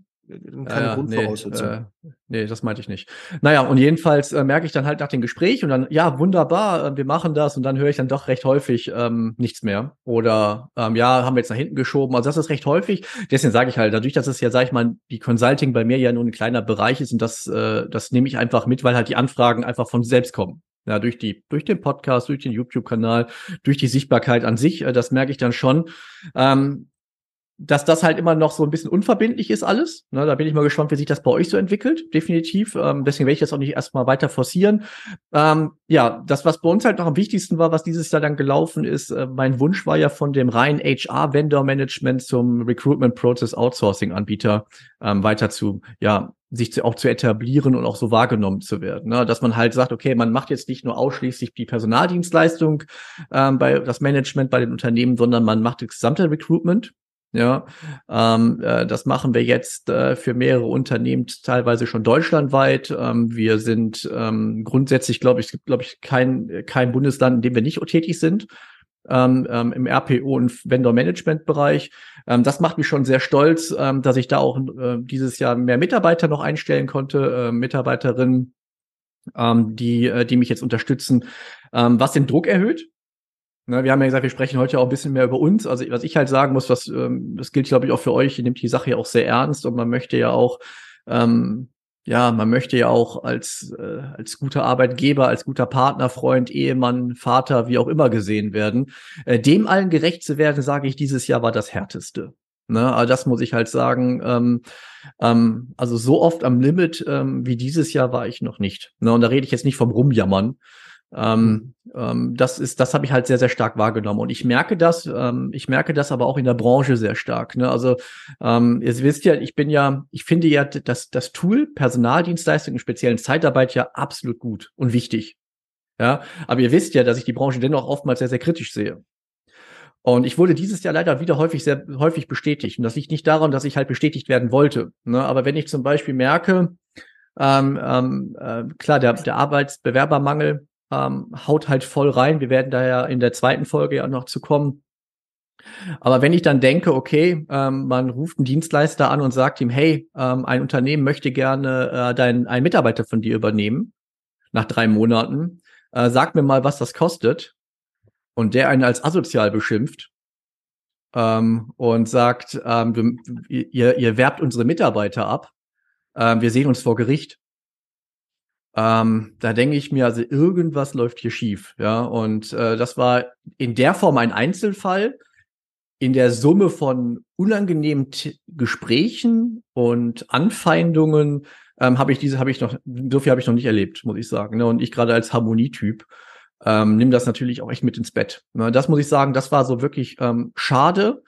keine ja, Grundvoraussetzung. Nee, äh, nee, das meinte ich nicht. Naja, und jedenfalls äh, merke ich dann halt nach dem Gespräch und dann, ja, wunderbar, äh, wir machen das und dann höre ich dann doch recht häufig ähm, nichts mehr. Oder ähm, ja, haben wir jetzt nach hinten geschoben. Also das ist recht häufig. Deswegen sage ich halt, dadurch, dass es ja, sag ich mal, die Consulting bei mir ja nur ein kleiner Bereich ist und das, äh, das nehme ich einfach mit, weil halt die Anfragen einfach von selbst kommen. Ja, durch die, durch den Podcast, durch den YouTube-Kanal, durch die Sichtbarkeit an sich, äh, das merke ich dann schon. Ähm, dass das halt immer noch so ein bisschen unverbindlich ist alles. Ne, da bin ich mal gespannt, wie sich das bei euch so entwickelt, definitiv. Ähm, deswegen werde ich das auch nicht erstmal weiter forcieren. Ähm, ja, das, was bei uns halt noch am wichtigsten war, was dieses Jahr dann gelaufen ist, äh, mein Wunsch war ja von dem reinen HR-Vendor-Management zum Recruitment Process Outsourcing-Anbieter ähm, weiter zu, ja, sich zu, auch zu etablieren und auch so wahrgenommen zu werden. Ne? Dass man halt sagt, okay, man macht jetzt nicht nur ausschließlich die Personaldienstleistung ähm, bei das Management bei den Unternehmen, sondern man macht das gesamte Recruitment ja, ähm, äh, das machen wir jetzt äh, für mehrere Unternehmen, teilweise schon deutschlandweit. Ähm, wir sind ähm, grundsätzlich, glaube ich, es gibt, glaube ich, kein, kein Bundesland, in dem wir nicht tätig sind. Ähm, ähm, im RPO und Vendor-Management-Bereich. Ähm, das macht mich schon sehr stolz, ähm, dass ich da auch äh, dieses Jahr mehr Mitarbeiter noch einstellen konnte, äh, Mitarbeiterinnen, ähm, die, äh, die mich jetzt unterstützen, ähm, was den Druck erhöht. Ne, wir haben ja gesagt, wir sprechen heute auch ein bisschen mehr über uns. Also was ich halt sagen muss, was ähm, das gilt, glaube ich, auch für euch. Ihr nehmt die Sache ja auch sehr ernst und man möchte ja auch, ähm, ja, man möchte ja auch als äh, als guter Arbeitgeber, als guter Partner, Freund, Ehemann, Vater, wie auch immer gesehen werden. Äh, dem allen gerecht zu werden, sage ich, dieses Jahr war das härteste. Ne, also das muss ich halt sagen. Ähm, ähm, also so oft am Limit ähm, wie dieses Jahr war ich noch nicht. Ne, und da rede ich jetzt nicht vom Rumjammern, Ähm, ähm, das ist, das habe ich halt sehr, sehr stark wahrgenommen. Und ich merke das, ähm, ich merke das aber auch in der Branche sehr stark. Ne? Also ähm, ihr wisst ja, ich bin ja, ich finde ja das, das Tool Personaldienstleistung in speziellen Zeitarbeit ja absolut gut und wichtig. Ja, aber ihr wisst ja, dass ich die Branche dennoch oftmals sehr, sehr kritisch sehe. Und ich wurde dieses Jahr leider wieder häufig sehr häufig bestätigt. Und das liegt nicht daran, dass ich halt bestätigt werden wollte. Ne? Aber wenn ich zum Beispiel merke, ähm, ähm, äh, klar, der, der Arbeitsbewerbermangel ähm, haut halt voll rein. Wir werden da ja in der zweiten Folge ja noch zu kommen. Aber wenn ich dann denke, okay, ähm, man ruft einen Dienstleister an und sagt ihm, hey, ähm, ein Unternehmen möchte gerne äh, deinen einen Mitarbeiter von dir übernehmen nach drei Monaten, äh, sag mir mal, was das kostet. Und der einen als asozial beschimpft ähm, und sagt, ähm, ihr, ihr werbt unsere Mitarbeiter ab, ähm, wir sehen uns vor Gericht. Ähm, da denke ich mir, also irgendwas läuft hier schief, ja. Und äh, das war in der Form ein Einzelfall. In der Summe von unangenehmen T Gesprächen und Anfeindungen ähm, habe ich diese, habe ich noch, so viel habe ich noch nicht erlebt, muss ich sagen. Ne? Und ich gerade als Harmonietyp ähm, nimm das natürlich auch echt mit ins Bett. Ne? Das muss ich sagen, das war so wirklich ähm, schade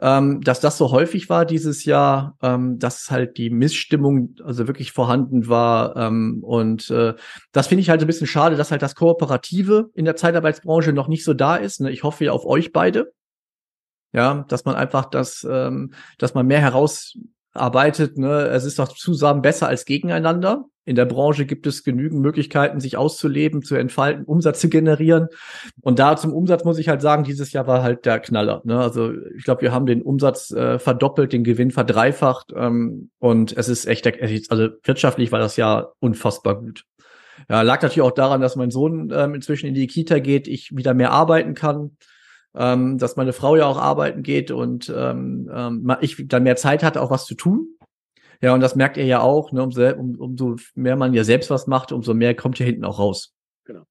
ähm, dass das so häufig war dieses Jahr, ähm, dass halt die Missstimmung also wirklich vorhanden war. Ähm, und äh, das finde ich halt ein bisschen schade, dass halt das Kooperative in der Zeitarbeitsbranche noch nicht so da ist. Ne? Ich hoffe ja auf euch beide. Ja, dass man einfach das, ähm, dass man mehr herausarbeitet. Ne? Es ist doch zusammen besser als gegeneinander. In der Branche gibt es genügend Möglichkeiten, sich auszuleben, zu entfalten, Umsatz zu generieren. Und da zum Umsatz muss ich halt sagen, dieses Jahr war halt der Knaller. Ne? Also ich glaube, wir haben den Umsatz äh, verdoppelt, den Gewinn verdreifacht. Ähm, und es ist echt, also wirtschaftlich war das Jahr unfassbar gut. Ja, lag natürlich auch daran, dass mein Sohn ähm, inzwischen in die Kita geht, ich wieder mehr arbeiten kann. Ähm, dass meine Frau ja auch arbeiten geht und ähm, ähm, ich dann mehr Zeit hatte, auch was zu tun. Ja, und das merkt ihr ja auch, ne, umso, um, umso mehr man ja selbst was macht, umso mehr kommt hier hinten auch raus. Genau.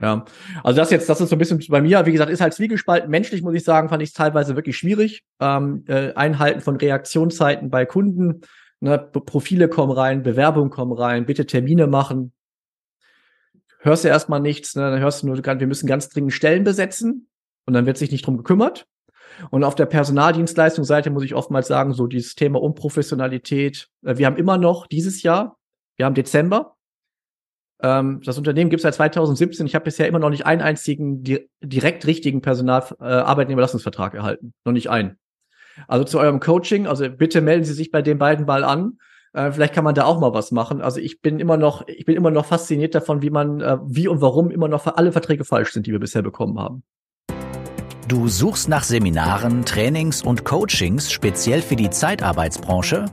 Ja, also das jetzt, das ist so ein bisschen bei mir, wie gesagt, ist halt zwiegespalten. Menschlich muss ich sagen, fand ich es teilweise wirklich schwierig. Ähm, äh, Einhalten von Reaktionszeiten bei Kunden, ne, Profile kommen rein, Bewerbungen kommen rein, bitte Termine machen. Hörst du erstmal nichts, ne, dann hörst du nur, wir müssen ganz dringend Stellen besetzen und dann wird sich nicht drum gekümmert. Und auf der Personaldienstleistungsseite muss ich oftmals sagen, so dieses Thema Unprofessionalität. Äh, wir haben immer noch dieses Jahr, wir haben Dezember. Ähm, das Unternehmen gibt es seit 2017. Ich habe bisher immer noch nicht einen einzigen di direkt richtigen Personal äh, Arbeitnehmerlassungsvertrag erhalten. Noch nicht einen. Also zu eurem Coaching, also bitte melden Sie sich bei den beiden mal an. Äh, vielleicht kann man da auch mal was machen. Also ich bin immer noch, ich bin immer noch fasziniert davon, wie man, äh, wie und warum immer noch alle Verträge falsch sind, die wir bisher bekommen haben. Du suchst nach Seminaren, Trainings und Coachings speziell für die Zeitarbeitsbranche?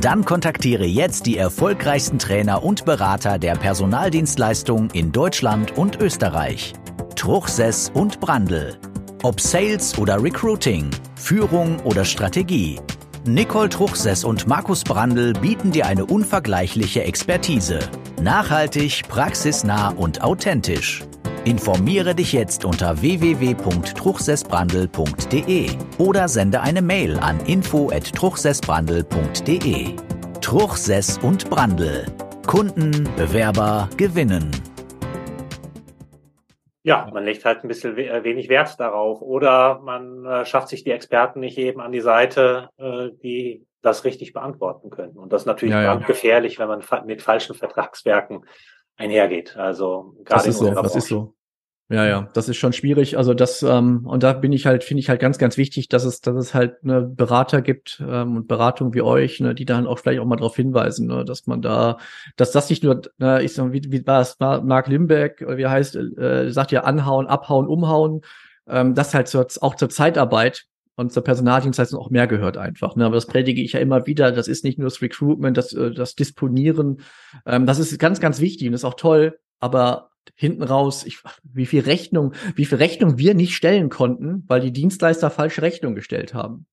Dann kontaktiere jetzt die erfolgreichsten Trainer und Berater der Personaldienstleistung in Deutschland und Österreich. Truchsess und Brandl. Ob Sales oder Recruiting, Führung oder Strategie. Nicole Truchsess und Markus Brandl bieten dir eine unvergleichliche Expertise. Nachhaltig, praxisnah und authentisch. Informiere dich jetzt unter www.truchsessbrandel.de oder sende eine Mail an info@truchsessbrandel.de. Truchsess und Brandel. Kunden, Bewerber gewinnen. Ja, man legt halt ein bisschen äh, wenig Wert darauf oder man äh, schafft sich die Experten nicht eben an die Seite, äh, die das richtig beantworten können. Und das ist natürlich ja, ja. gefährlich, wenn man mit falschen Vertragswerken einhergeht. Also gerade das ist so, das ist so. Ja, ja, das ist schon schwierig. Also das ähm, und da bin ich halt, finde ich halt ganz, ganz wichtig, dass es, dass es halt eine Berater gibt ähm, und Beratung wie euch, ne, die dann auch vielleicht auch mal darauf hinweisen, ne, dass man da, dass das nicht nur, ne, ich sag, wie, wie war es, Mark Limbeck, oder wie heißt, äh, sagt ja anhauen, abhauen, umhauen, ähm, das halt zur, auch zur Zeitarbeit und zur Personaldienstleistung auch mehr gehört einfach. Ne? Aber das predige ich ja immer wieder. Das ist nicht nur das Recruitment, das, äh, das Disponieren. Ähm, das ist ganz, ganz wichtig und ist auch toll. Aber hinten raus, ich, wie viel Rechnung, wie viel Rechnung wir nicht stellen konnten, weil die Dienstleister falsche Rechnung gestellt haben.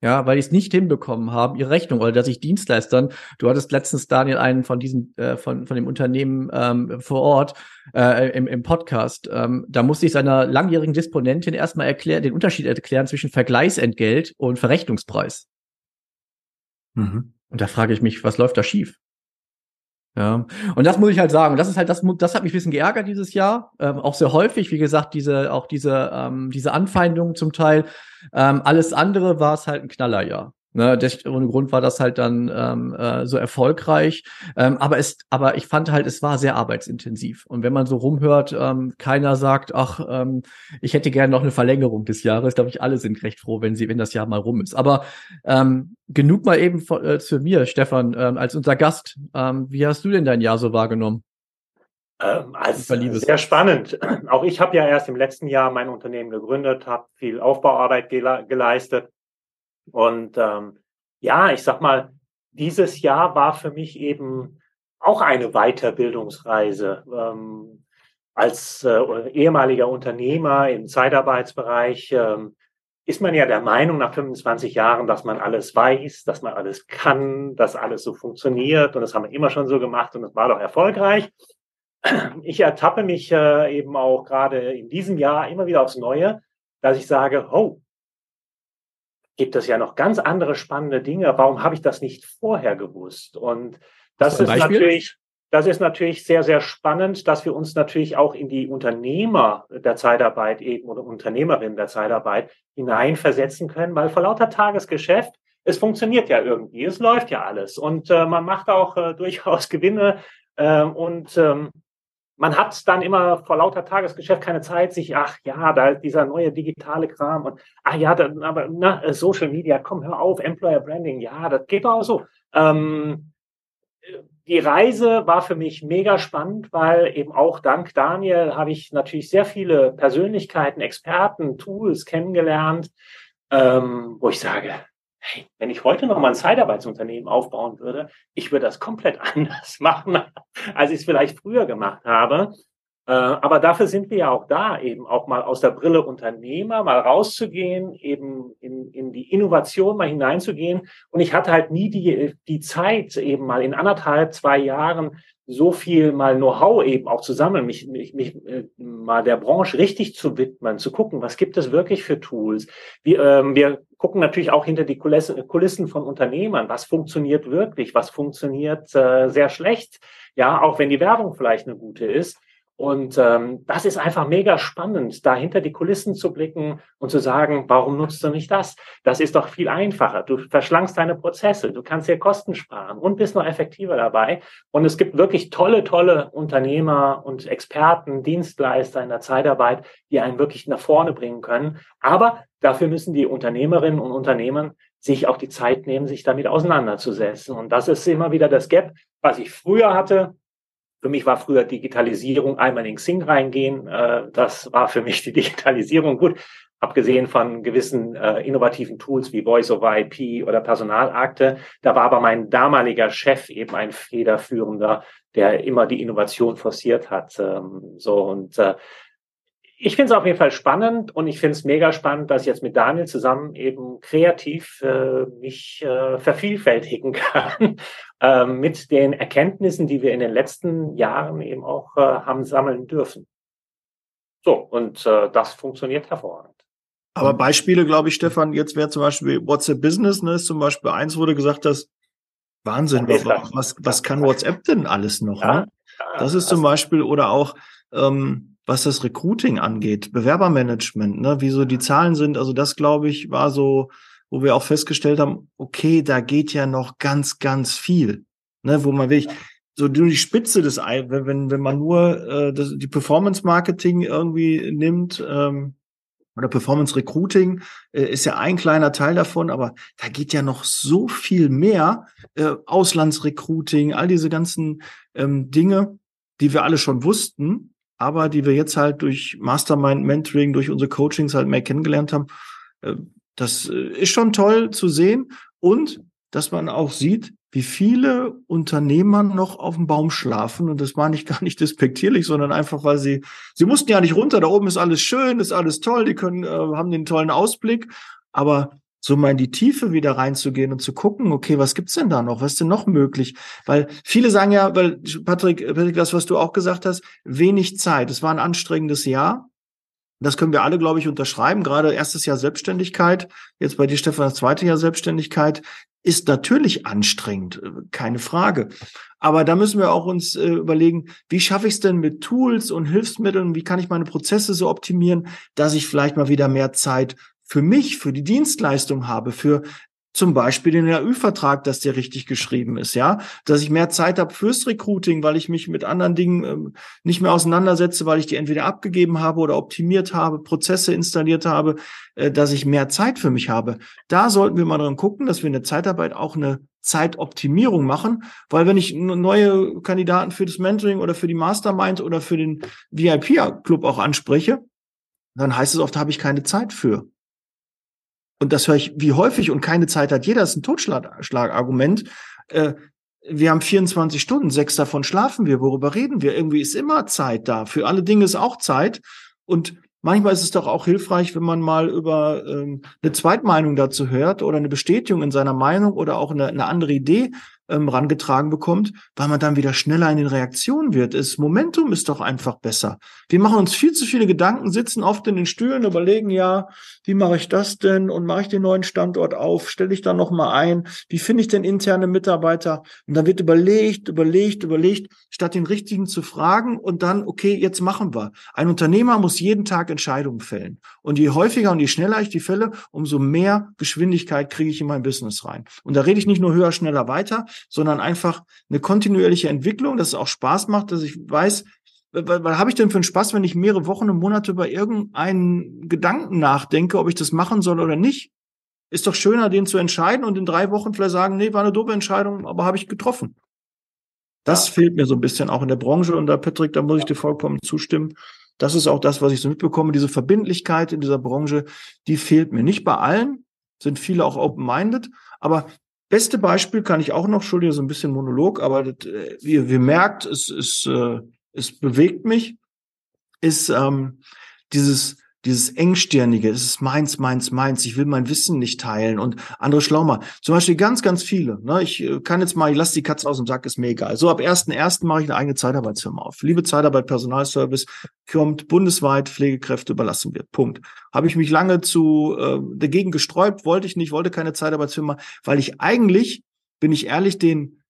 Ja, weil die es nicht hinbekommen haben, ihre Rechnung, oder dass sich Dienstleistern, du hattest letztens, Daniel, einen von diesen, äh, von, von dem Unternehmen ähm, vor Ort äh, im, im Podcast, ähm, da musste ich seiner langjährigen Disponentin erstmal erklären, den Unterschied erklären zwischen Vergleichsentgelt und Verrechnungspreis. Mhm. Und da frage ich mich, was läuft da schief? Ja, und das muss ich halt sagen. Das ist halt, das, das hat mich ein bisschen geärgert dieses Jahr. Ähm, auch sehr häufig, wie gesagt, diese, auch diese, ähm, diese Anfeindungen zum Teil. Ähm, alles andere war es halt ein Knallerjahr. Ne, das, ohne Grund war das halt dann ähm, äh, so erfolgreich. Ähm, aber es, aber ich fand halt, es war sehr arbeitsintensiv. Und wenn man so rumhört, ähm, keiner sagt, ach, ähm, ich hätte gerne noch eine Verlängerung des Jahres. Glaube ich, alle sind recht froh, wenn sie, wenn das Jahr mal rum ist. Aber ähm, genug mal eben von, äh, zu mir, Stefan, ähm, als unser Gast. Ähm, wie hast du denn dein Jahr so wahrgenommen? Ähm, als sehr spannend. Auch ich habe ja erst im letzten Jahr mein Unternehmen gegründet, habe viel Aufbauarbeit gele geleistet und ähm, ja, ich sag mal, dieses Jahr war für mich eben auch eine Weiterbildungsreise. Ähm, als äh, ehemaliger Unternehmer im Zeitarbeitsbereich ähm, ist man ja der Meinung nach 25 Jahren, dass man alles weiß, dass man alles kann, dass alles so funktioniert und das haben wir immer schon so gemacht und es war doch erfolgreich. Ich ertappe mich äh, eben auch gerade in diesem Jahr immer wieder aufs Neue, dass ich sage, oh, gibt es ja noch ganz andere spannende Dinge. Warum habe ich das nicht vorher gewusst? Und das ist natürlich, das ist natürlich sehr, sehr spannend, dass wir uns natürlich auch in die Unternehmer der Zeitarbeit eben oder Unternehmerinnen der Zeitarbeit hineinversetzen können, weil vor lauter Tagesgeschäft es funktioniert ja irgendwie, es läuft ja alles und äh, man macht auch äh, durchaus *laughs* Gewinne äh, und ähm, man hat dann immer vor lauter Tagesgeschäft keine Zeit, sich, ach ja, da ist dieser neue digitale Kram und, ah ja, dann, aber na, äh, Social Media, komm, hör auf, Employer Branding, ja, das geht auch so. Ähm, die Reise war für mich mega spannend, weil eben auch dank Daniel habe ich natürlich sehr viele Persönlichkeiten, Experten, Tools kennengelernt, ähm, wo ich sage, hey, wenn ich heute noch mal ein Zeitarbeitsunternehmen aufbauen würde, ich würde das komplett *laughs* anders machen, als ich es vielleicht früher gemacht habe. Äh, aber dafür sind wir ja auch da, eben auch mal aus der Brille Unternehmer mal rauszugehen, eben in, in die Innovation mal hineinzugehen. Und ich hatte halt nie die, die Zeit, eben mal in anderthalb, zwei Jahren so viel mal Know-how eben auch zusammen, mich, mich, mich äh, mal der Branche richtig zu widmen, zu gucken, was gibt es wirklich für Tools. Wir, ähm, wir gucken natürlich auch hinter die Kulissen, Kulissen von Unternehmern, was funktioniert wirklich, was funktioniert äh, sehr schlecht, ja, auch wenn die Werbung vielleicht eine gute ist. Und ähm, das ist einfach mega spannend, da hinter die Kulissen zu blicken und zu sagen, warum nutzt du nicht das? Das ist doch viel einfacher. Du verschlankst deine Prozesse, du kannst dir Kosten sparen und bist noch effektiver dabei. Und es gibt wirklich tolle, tolle Unternehmer und Experten, Dienstleister in der Zeitarbeit, die einen wirklich nach vorne bringen können. Aber dafür müssen die Unternehmerinnen und Unternehmer sich auch die Zeit nehmen, sich damit auseinanderzusetzen. Und das ist immer wieder das Gap, was ich früher hatte, für mich war früher Digitalisierung einmal in Xing reingehen. Äh, das war für mich die *laughs* Digitalisierung. Gut, abgesehen von gewissen äh, innovativen Tools wie Voice over IP oder Personalakte. Da war aber mein damaliger Chef eben ein federführender, der immer die Innovation forciert hat. Ähm, so und äh, ich finde es auf jeden Fall spannend und ich finde es mega spannend, dass ich jetzt mit Daniel zusammen eben kreativ äh, mich äh, vervielfältigen *laughs* kann äh, mit den Erkenntnissen, die wir in den letzten Jahren eben auch äh, haben sammeln dürfen. So, und äh, das funktioniert hervorragend. Aber Beispiele, glaube ich, Stefan, jetzt wäre zum Beispiel WhatsApp Business, ne, ist zum Beispiel eins, wo du gesagt hast, Wahnsinn, was, was, was kann WhatsApp denn alles noch? Ja, ne? Das ist zum Beispiel, oder auch, ähm, was das Recruiting angeht, Bewerbermanagement, ne, wie so die Zahlen sind. Also das, glaube ich, war so, wo wir auch festgestellt haben, okay, da geht ja noch ganz, ganz viel. Ne, wo man wirklich, so nur die Spitze des Ei, wenn, wenn man nur äh, das, die Performance Marketing irgendwie nimmt, ähm, oder Performance Recruiting äh, ist ja ein kleiner Teil davon, aber da geht ja noch so viel mehr. Äh, Auslandsrecruiting, all diese ganzen ähm, Dinge, die wir alle schon wussten, aber die wir jetzt halt durch Mastermind Mentoring, durch unsere Coachings halt mehr kennengelernt haben. Äh, das äh, ist schon toll zu sehen und dass man auch sieht, wie viele Unternehmer noch auf dem Baum schlafen. Und das meine ich gar nicht despektierlich, sondern einfach, weil sie, sie mussten ja nicht runter. Da oben ist alles schön, ist alles toll. Die können, äh, haben den tollen Ausblick. Aber so mal in die Tiefe wieder reinzugehen und zu gucken, okay, was gibt's denn da noch? Was ist denn noch möglich? Weil viele sagen ja, weil Patrick, Patrick, das, was du auch gesagt hast, wenig Zeit. Es war ein anstrengendes Jahr. Das können wir alle, glaube ich, unterschreiben. Gerade erstes Jahr Selbstständigkeit. Jetzt bei dir, Stefan, das zweite Jahr Selbstständigkeit. ist natürlich anstrengend, äh, keine Frage. Aber da müssen wir auch uns äh, überlegen, wie schaffe ich es denn mit Tools und Hilfsmitteln, wie kann ich meine Prozesse so optimieren, dass ich vielleicht mal wieder mehr Zeit für mich, für die Dienstleistung habe, für zum Beispiel den AÜ-Vertrag, dass der richtig geschrieben ist, ja, dass ich mehr Zeit habe fürs Recruiting, weil ich mich mit anderen Dingen ähm, nicht mehr auseinandersetze, weil ich die entweder abgegeben habe oder optimiert habe, Prozesse installiert habe, äh, dass ich mehr Zeit für mich habe. Da sollten wir mal dran gucken, dass wir in der Zeitarbeit auch eine Zeitoptimierung machen, weil wenn ich neue Kandidaten für das Mentoring oder für die Mastermind oder für den VIP-Club auch anspreche, dann heißt es oft, habe ich keine Zeit für und das höre ich wie häufig und keine Zeit hat jeder, ist ein Totschlagargument. Äh, wir haben 24 Stunden, sechs davon schlafen wir. Worüber reden wir? Irgendwie ist immer Zeit da. Für alle Dinge ist auch Zeit. Und manchmal ist es doch auch hilfreich, wenn man mal über ähm, eine Zweitmeinung dazu hört oder eine Bestätigung in seiner Meinung oder auch eine, eine andere Idee ähm, rangetragen bekommt, weil man dann wieder schneller in den Reaktionen wird. Das Momentum ist doch einfach besser. Wir machen uns viel zu viele Gedanken, sitzen oft in den Stühlen, überlegen, ja, wie mache ich das denn und mache ich den neuen Standort auf, stelle ich da noch mal ein, wie finde ich denn interne Mitarbeiter? Und dann wird überlegt, überlegt, überlegt, statt den richtigen zu fragen und dann, okay, jetzt machen wir. Ein Unternehmer muss jeden Tag Entscheidungen fällen. Und je häufiger und je schneller ich die fälle, umso mehr Geschwindigkeit kriege ich in mein Business rein. Und da rede ich nicht nur höher, schneller, weiter, sondern einfach eine kontinuierliche Entwicklung, dass es auch Spaß macht, dass ich weiß, was, was habe ich denn für einen Spaß, wenn ich mehrere Wochen und Monate über irgendeinen Gedanken nachdenke, ob ich das machen soll oder nicht? Ist doch schöner, den zu entscheiden und in drei Wochen vielleicht sagen, nee, war eine doofe Entscheidung, aber habe ich getroffen. Das ja. fehlt mir so ein bisschen auch in der Branche und da, Patrick, da muss ich dir vollkommen zustimmen. Das ist auch das, was ich so mitbekomme. Diese Verbindlichkeit in dieser Branche, die fehlt mir. Nicht bei allen, sind viele auch open-minded, aber Beste Beispiel kann ich auch noch, Entschuldige, so ein bisschen Monolog, aber das, äh, ihr, ihr merkt, es, es, äh, es bewegt mich, ist ähm, dieses, dieses Engstirnige, es ist meins, meins, meins, ich will mein Wissen nicht teilen und andere Schlaumer. Zum Beispiel ganz, ganz viele. Ne? Ich äh, kann jetzt mal, ich lasse die Katze aus dem Sack, ist mir egal. So ab 1.1. mache ich eine eigene Zeitarbeitsfirma auf. Liebe Zeitarbeit Personalservice kommt bundesweit Pflegekräfte überlassen wird. Punkt. Habe ich mich lange zu äh, dagegen gesträubt, wollte ich nicht, wollte keine Zeitarbeitsfirma, weil ich eigentlich, bin ich ehrlich, den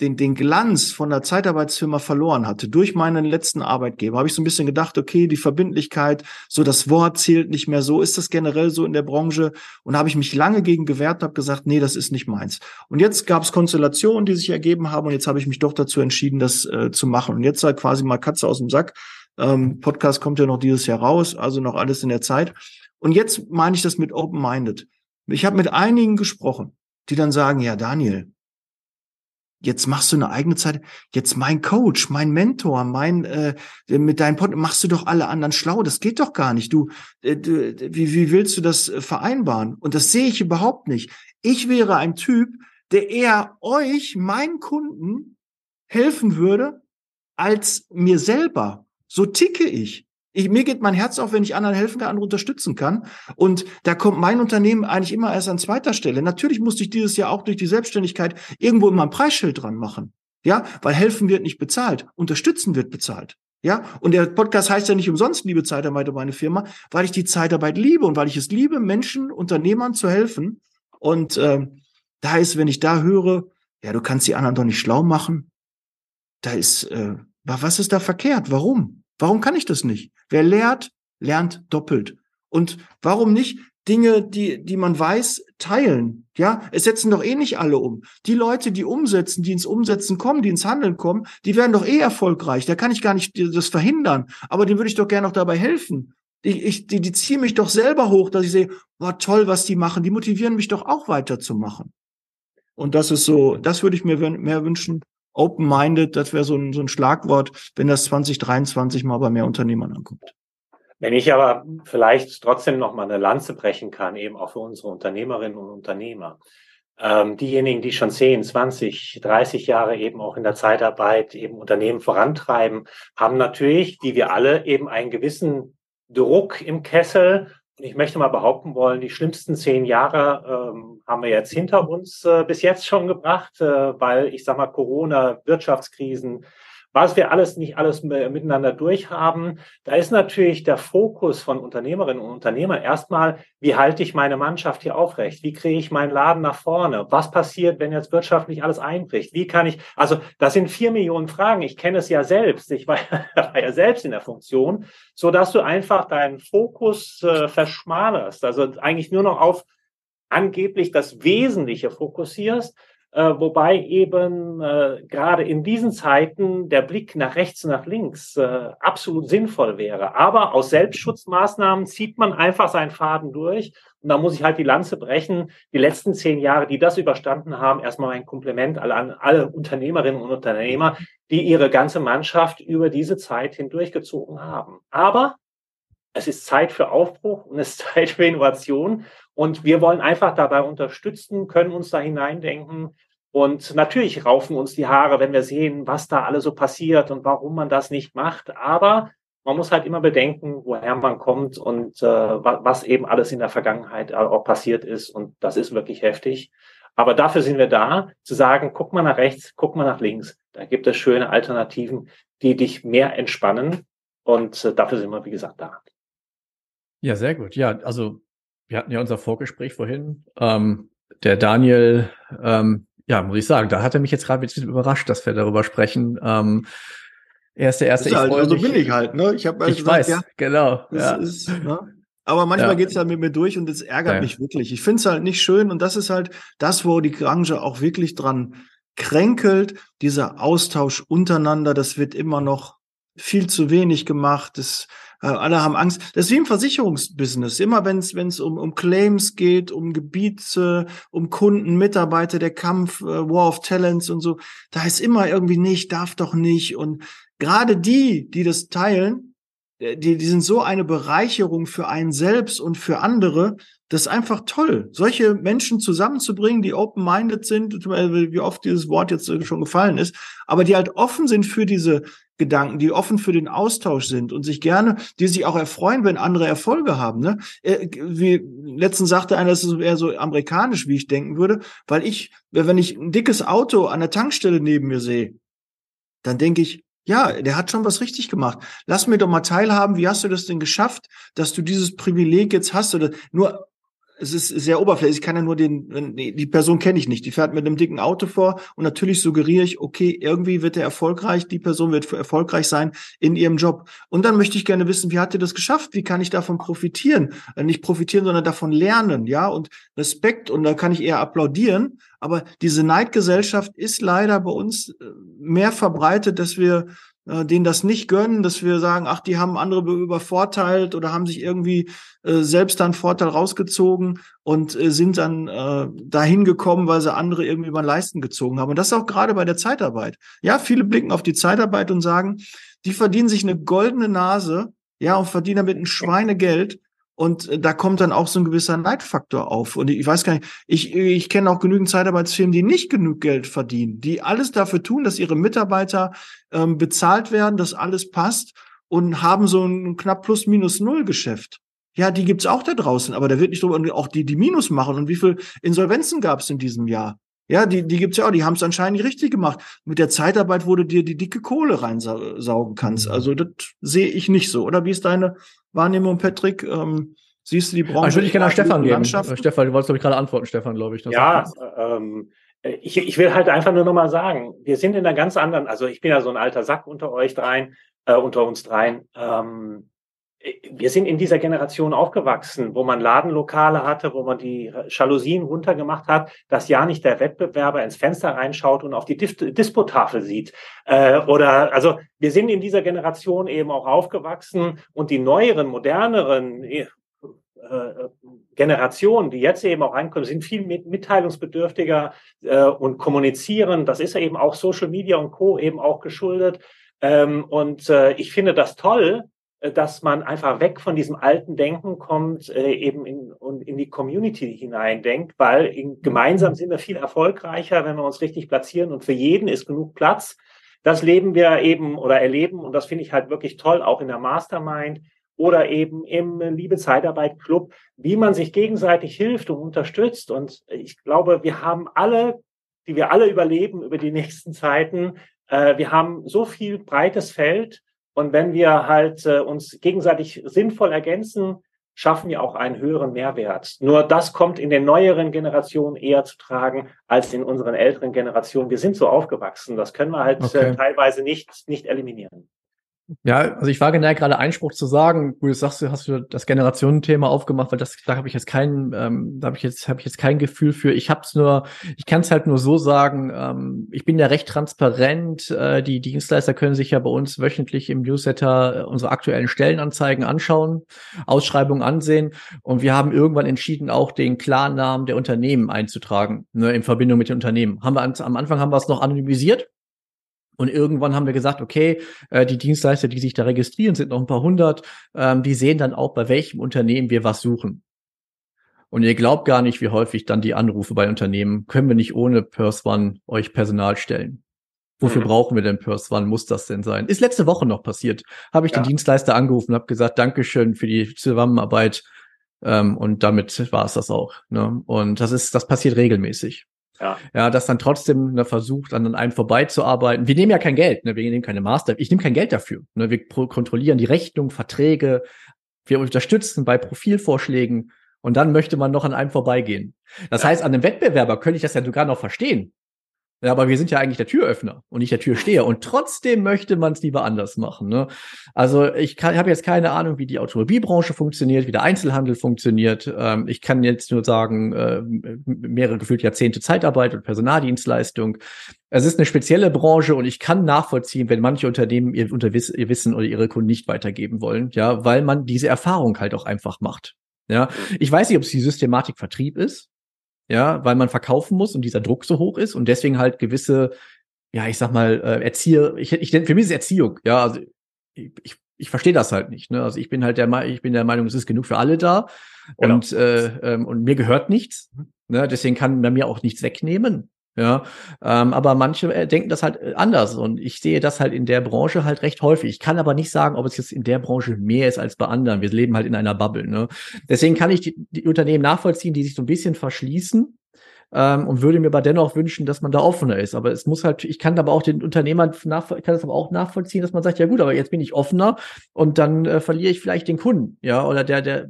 den, den Glanz von der Zeitarbeitsfirma verloren hatte durch meinen letzten Arbeitgeber, habe ich so ein bisschen gedacht, okay, die Verbindlichkeit, so das Wort zählt nicht mehr so, ist das generell so in der Branche? Und habe ich mich lange gegen gewehrt und habe gesagt, nee, das ist nicht meins. Und jetzt gab es Konstellationen, die sich ergeben haben und jetzt habe ich mich doch dazu entschieden, das äh, zu machen. Und jetzt sei quasi mal Katze aus dem Sack. Ähm, Podcast kommt ja noch dieses Jahr raus, also noch alles in der Zeit. Und jetzt meine ich das mit Open-Minded. Ich habe mit einigen gesprochen, die dann sagen, ja, Daniel, Jetzt machst du eine eigene Zeit. Jetzt mein Coach, mein Mentor, mein äh, mit deinem Pod machst du doch alle anderen schlau. Das geht doch gar nicht. Du, äh, du wie, wie willst du das äh, vereinbaren? Und das sehe ich überhaupt nicht. Ich wäre ein Typ, der eher euch, meinen Kunden, helfen würde als mir selber. So ticke ich. Ich, mir geht mein Herz auf, wenn ich anderen helfen kann, andere unterstützen kann. Und da kommt mein Unternehmen eigentlich immer erst an zweiter Stelle. Natürlich musste ich dieses Jahr auch durch die Selbstständigkeit irgendwo immer ein Preisschild dran machen. Ja, weil helfen wird nicht bezahlt, unterstützen wird bezahlt. Ja, und der Podcast heißt ja nicht umsonst, liebe Zeitarbeit, meine Firma, weil ich die Zeitarbeit liebe und weil ich es liebe, Menschen, Unternehmern zu helfen. Und äh, da ist, wenn ich da höre, ja, du kannst die anderen doch nicht schlau machen, da ist, äh, was ist da verkehrt? Warum? Warum kann ich das nicht? Wer lehrt, lernt doppelt. Und warum nicht Dinge, die, die man weiß, teilen? Ja, es setzen doch eh nicht alle um. Die Leute, die umsetzen, die ins Umsetzen kommen, die ins Handeln kommen, die werden doch eh erfolgreich. Da kann ich gar nicht das verhindern. Aber dem würde ich doch gerne noch dabei helfen. Ich, ich, die, die ziehen mich doch selber hoch, dass ich sehe, boah, toll, was die machen. Die motivieren mich doch auch weiterzumachen. Und das ist so, das würde ich mir mehr wünschen, Open-minded, das wäre so ein, so ein Schlagwort, wenn das 2023 mal bei mehr Unternehmern ankommt. Wenn ich aber vielleicht trotzdem noch mal eine Lanze brechen kann, eben auch für unsere Unternehmerinnen und Unternehmer. Ähm, diejenigen, die schon 10, 20, 30 Jahre eben auch in der Zeitarbeit eben Unternehmen vorantreiben, haben natürlich, wie wir alle, eben einen gewissen Druck im Kessel, ich möchte mal behaupten wollen, die schlimmsten zehn Jahre ähm, haben wir jetzt hinter uns äh, bis jetzt schon gebracht, äh, weil ich sag mal Corona, Wirtschaftskrisen, was wir alles nicht alles miteinander durchhaben, da ist natürlich der Fokus von Unternehmerinnen und Unternehmern erstmal, wie halte ich meine Mannschaft hier aufrecht? Wie kriege ich meinen Laden nach vorne? Was passiert, wenn jetzt wirtschaftlich alles einbricht? Wie kann ich, also das sind vier Millionen Fragen. Ich kenne es ja selbst. Ich war, *laughs* war ja selbst in der Funktion, so dass du einfach deinen Fokus äh, verschmalerst. Also eigentlich nur noch auf angeblich das Wesentliche fokussierst, wobei eben äh, gerade in diesen Zeiten der Blick nach rechts und nach links äh, absolut sinnvoll wäre. Aber aus Selbstschutzmaßnahmen zieht man einfach seinen Faden durch. Und da muss ich halt die Lanze brechen. Die letzten zehn Jahre, die das überstanden haben, erstmal ein Kompliment an alle Unternehmerinnen und Unternehmer, die ihre ganze Mannschaft über diese Zeit hindurchgezogen haben. Aber es ist Zeit für Aufbruch und es ist Zeit für Innovation. Und wir wollen einfach dabei unterstützen, können uns da hineindenken. Und natürlich raufen uns die Haare, wenn wir sehen, was da alles so passiert und warum man das nicht macht. Aber man muss halt immer bedenken, woher man kommt und äh, was eben alles in der Vergangenheit auch passiert ist. Und das ist wirklich heftig. Aber dafür sind wir da, zu sagen, guck mal nach rechts, guck mal nach links. Da gibt es schöne Alternativen, die dich mehr entspannen. Und äh, dafür sind wir, wie gesagt, da. Ja, sehr gut. Ja, also wir hatten ja unser Vorgespräch vorhin. Ähm, der Daniel, ähm, ja, muss ich sagen, da hat er mich jetzt gerade ein bisschen überrascht, dass wir darüber sprechen. Ähm, er ist der erste. Ist halt, ich also bin ich halt, ne? Ich habe ich gesagt, weiß, ja, genau. Ja. Ist, ne? Aber manchmal ja. geht's halt mit mir durch und es ärgert ja. mich wirklich. Ich finde es halt nicht schön und das ist halt das, wo die Branche auch wirklich dran kränkelt. Dieser Austausch untereinander, das wird immer noch viel zu wenig gemacht. Das äh, alle haben Angst. Das ist wie im Versicherungsbusiness. Immer wenn es um, um Claims geht, um Gebiete, um Kunden, Mitarbeiter, der Kampf, äh, War of Talents und so, da ist immer irgendwie nicht, darf doch nicht. Und gerade die, die das teilen, äh, die, die sind so eine Bereicherung für einen selbst und für andere. Das ist einfach toll, solche Menschen zusammenzubringen, die open-minded sind, wie oft dieses Wort jetzt schon gefallen ist, aber die halt offen sind für diese Gedanken, die offen für den Austausch sind und sich gerne, die sich auch erfreuen, wenn andere Erfolge haben. Ne? Äh, wie letztens sagte einer, das ist eher so amerikanisch, wie ich denken würde, weil ich, wenn ich ein dickes Auto an der Tankstelle neben mir sehe, dann denke ich, ja, der hat schon was richtig gemacht. Lass mir doch mal teilhaben, wie hast du das denn geschafft, dass du dieses Privileg jetzt hast? Oder nur es ist sehr oberflächlich. Ich kann ja nur den, die Person kenne ich nicht. Die fährt mit einem dicken Auto vor und natürlich suggeriere ich, okay, irgendwie wird er erfolgreich, die Person wird erfolgreich sein in ihrem Job. Und dann möchte ich gerne wissen, wie hat er das geschafft? Wie kann ich davon profitieren? Äh, nicht profitieren, sondern davon lernen, ja, und Respekt. Und da kann ich eher applaudieren. Aber diese Neidgesellschaft ist leider bei uns äh, mehr verbreitet, dass wir äh, denen das nicht gönnen, dass wir sagen, ach, die haben andere übervorteilt oder haben sich irgendwie äh, selbst dann Vorteil rausgezogen und äh, sind dann äh, dahin gekommen, weil sie andere irgendwie über den Leisten gezogen haben. Und das ist auch gerade bei der Zeitarbeit. Ja, viele blicken auf die Zeitarbeit und sagen, die verdienen sich eine goldene Nase, ja, und verdienen damit ein Schweinegeld und äh, da kommt dann auch so ein gewisser Neidfaktor auf. Und ich weiß gar nicht, ich, ich kenne auch genügend Zeitarbeitsfirmen, die nicht genug Geld verdienen, die alles dafür tun, dass ihre Mitarbeiter ähm, bezahlt werden, dass alles passt und haben so ein knapp plus minus null Geschäft. Ja, die gibt's auch da draußen, aber da wird nicht drüber auch die, die Minus machen. Und wie viel Insolvenzen gab es in diesem Jahr? Ja, die, die gibt's ja auch, die haben es anscheinend nicht richtig gemacht. Mit der Zeitarbeit, wo du dir die dicke Kohle reinsaugen kannst. Mhm. Also das sehe ich nicht so. Oder wie ist deine Wahrnehmung, Patrick? Ähm, siehst du die Branche? Ich würde gerne an Stefan geben. Stefan, du wolltest, glaube ich, gerade antworten, Stefan, glaube ich. Ja, ähm, ich, ich will halt einfach nur nochmal sagen, wir sind in einer ganz anderen, also ich bin ja so ein alter Sack unter euch dreien, äh, unter uns dreien. Ähm, wir sind in dieser Generation aufgewachsen, wo man Ladenlokale hatte, wo man die Jalousien runtergemacht hat, dass ja nicht der Wettbewerber ins Fenster reinschaut und auf die Dispotafel sieht. Äh, oder also wir sind in dieser Generation eben auch aufgewachsen und die neueren, moderneren äh, Generationen, die jetzt eben auch reinkommen, sind viel mitteilungsbedürftiger äh, und kommunizieren. Das ist eben auch Social Media und Co. eben auch geschuldet. Ähm, und äh, ich finde das toll, äh, dass man einfach weg von diesem alten Denken kommt, äh, eben in, und in die Community hineindenkt, weil in, gemeinsam sind wir viel erfolgreicher, wenn wir uns richtig platzieren und für jeden ist genug Platz. Das leben wir eben oder erleben und das finde ich halt wirklich toll, auch in der Mastermind oder eben im Liebe Zeitarbeit Club, wie man sich gegenseitig hilft und unterstützt. Und ich glaube, wir haben alle, die wir alle überleben über die *laughs* nächsten Zeiten, Äh, wir haben so viel breites Feld und wenn wir halt äh, uns gegenseitig sinnvoll ergänzen, schaffen wir auch einen höheren Mehrwert. Nur das kommt in den neueren Generationen eher zu tragen als in unseren älteren Generationen. Wir sind so aufgewachsen, das können wir halt äh, okay. äh, teilweise nicht, nicht eliminieren. Ja, also ich war geneigt, gerade Einspruch zu sagen. Du sagst, du hast du das Generationenthema aufgemacht, weil das, da habe ich jetzt kein, ähm, da habe ich jetzt, habe ich jetzt kein Gefühl für. Ich habe es nur, ich kann es halt nur so sagen. Ähm, ich bin ja recht transparent. Äh, die Dienstleister können sich ja bei uns wöchentlich im Newsletter äh, unsere aktuellen Stellenanzeigen anschauen, Ausschreibungen ansehen, und wir haben irgendwann entschieden, auch den Klarnamen der Unternehmen einzutragen, ne, in Verbindung mit den Unternehmen. Haben wir am Anfang haben wir es noch anonymisiert und irgendwann haben wir gesagt, okay, äh, die Dienstleister, die sich da registrieren, sind noch ein paar hundert, ähm, die sehen dann auch, bei welchem Unternehmen wir was suchen. Und ihr glaubt gar nicht, wie häufig dann die Anrufe bei Unternehmen, können wir nicht ohne Purse One euch Personal stellen. Wofür mhm. brauchen wir denn Purse One? Muss das denn sein? Ist letzte Woche noch passiert. Habe ich ja. den Dienstleister angerufen und habe gesagt, Dankeschön für die Zusammenarbeit. Ähm, und damit war es das auch. Ne? Und das ist, das passiert regelmäßig. Ja. ja, dass dann trotzdem ne, versucht, an einem vorbeizuarbeiten. Wir nehmen ja kein Geld, ne? wir nehmen keine Master. Ich nehme kein Geld dafür. Ne? Wir kontrollieren die Rechnung, Verträge, wir unterstützen bei Profilvorschlägen und dann möchte man noch an einem vorbeigehen. Das ja. heißt, an einem Wettbewerber könnte ich das ja sogar noch verstehen. Ja, aber wir sind ja eigentlich der Türöffner und nicht der Türsteher. Und trotzdem möchte man es lieber anders machen. Ne? Also ich habe jetzt keine Ahnung, wie die Automobilbranche funktioniert, wie der Einzelhandel funktioniert. Ähm, ich kann jetzt nur sagen, äh, mehrere gefühlt Jahrzehnte Zeitarbeit und Personaldienstleistung. Es ist eine spezielle Branche und ich kann nachvollziehen, wenn manche Unternehmen ihr, Unterwiss ihr Wissen oder ihre Kunden nicht weitergeben wollen, ja, weil man diese Erfahrung halt auch einfach macht. Ja, ich weiß nicht, ob es die Systematik Vertrieb ist ja, weil man verkaufen muss und dieser Druck so hoch ist und deswegen halt gewisse, ja, ich sag mal, äh, Erzieher, ich, ich für mich ist Erziehung, ja, also ich, ich, ich verstehe das halt nicht, ne? Also ich bin halt der ich bin der Meinung, es ist genug für alle da genau. und äh, ähm, und mir gehört nichts, ne? Deswegen kann man mir auch nichts wegnehmen, ja, ähm, aber manche äh, denken das halt äh, anders und ich sehe das halt in der Branche halt recht häufig. Ich kann aber nicht sagen, ob es jetzt in der Branche mehr ist als bei anderen. Wir leben halt in einer Bubble. Ne? Deswegen kann ich die, die Unternehmen nachvollziehen, die sich so ein bisschen verschließen ähm, und würde mir aber dennoch wünschen, dass man da offener ist. Aber es muss halt, ich kann aber auch den Unternehmern nach, kann das aber auch nachvollziehen, dass man sagt, ja gut, aber jetzt bin ich offener und dann äh, verliere ich vielleicht den Kunden, ja, oder der, der, äh,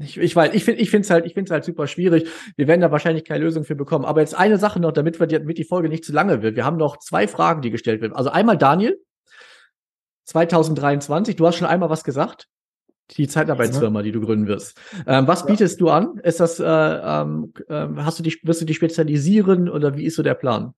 ich, ich weiß, ich finde, ich finde es halt, ich finde es halt super schwierig. Wir werden da wahrscheinlich keine Lösung für bekommen. Aber jetzt eine Sache noch, damit wir, die, damit die Folge nicht zu lange wird. Wir haben noch zwei Fragen, die gestellt werden. Also einmal Daniel. 2023, du hast schon einmal was gesagt die Zeitarbeitsfirma, die du gründen wirst. Ähm, was ja. bietest du an? Ist das, äh, ähm, äh, hast du dich, wirst du dich spezialisieren oder wie ist so der Plan?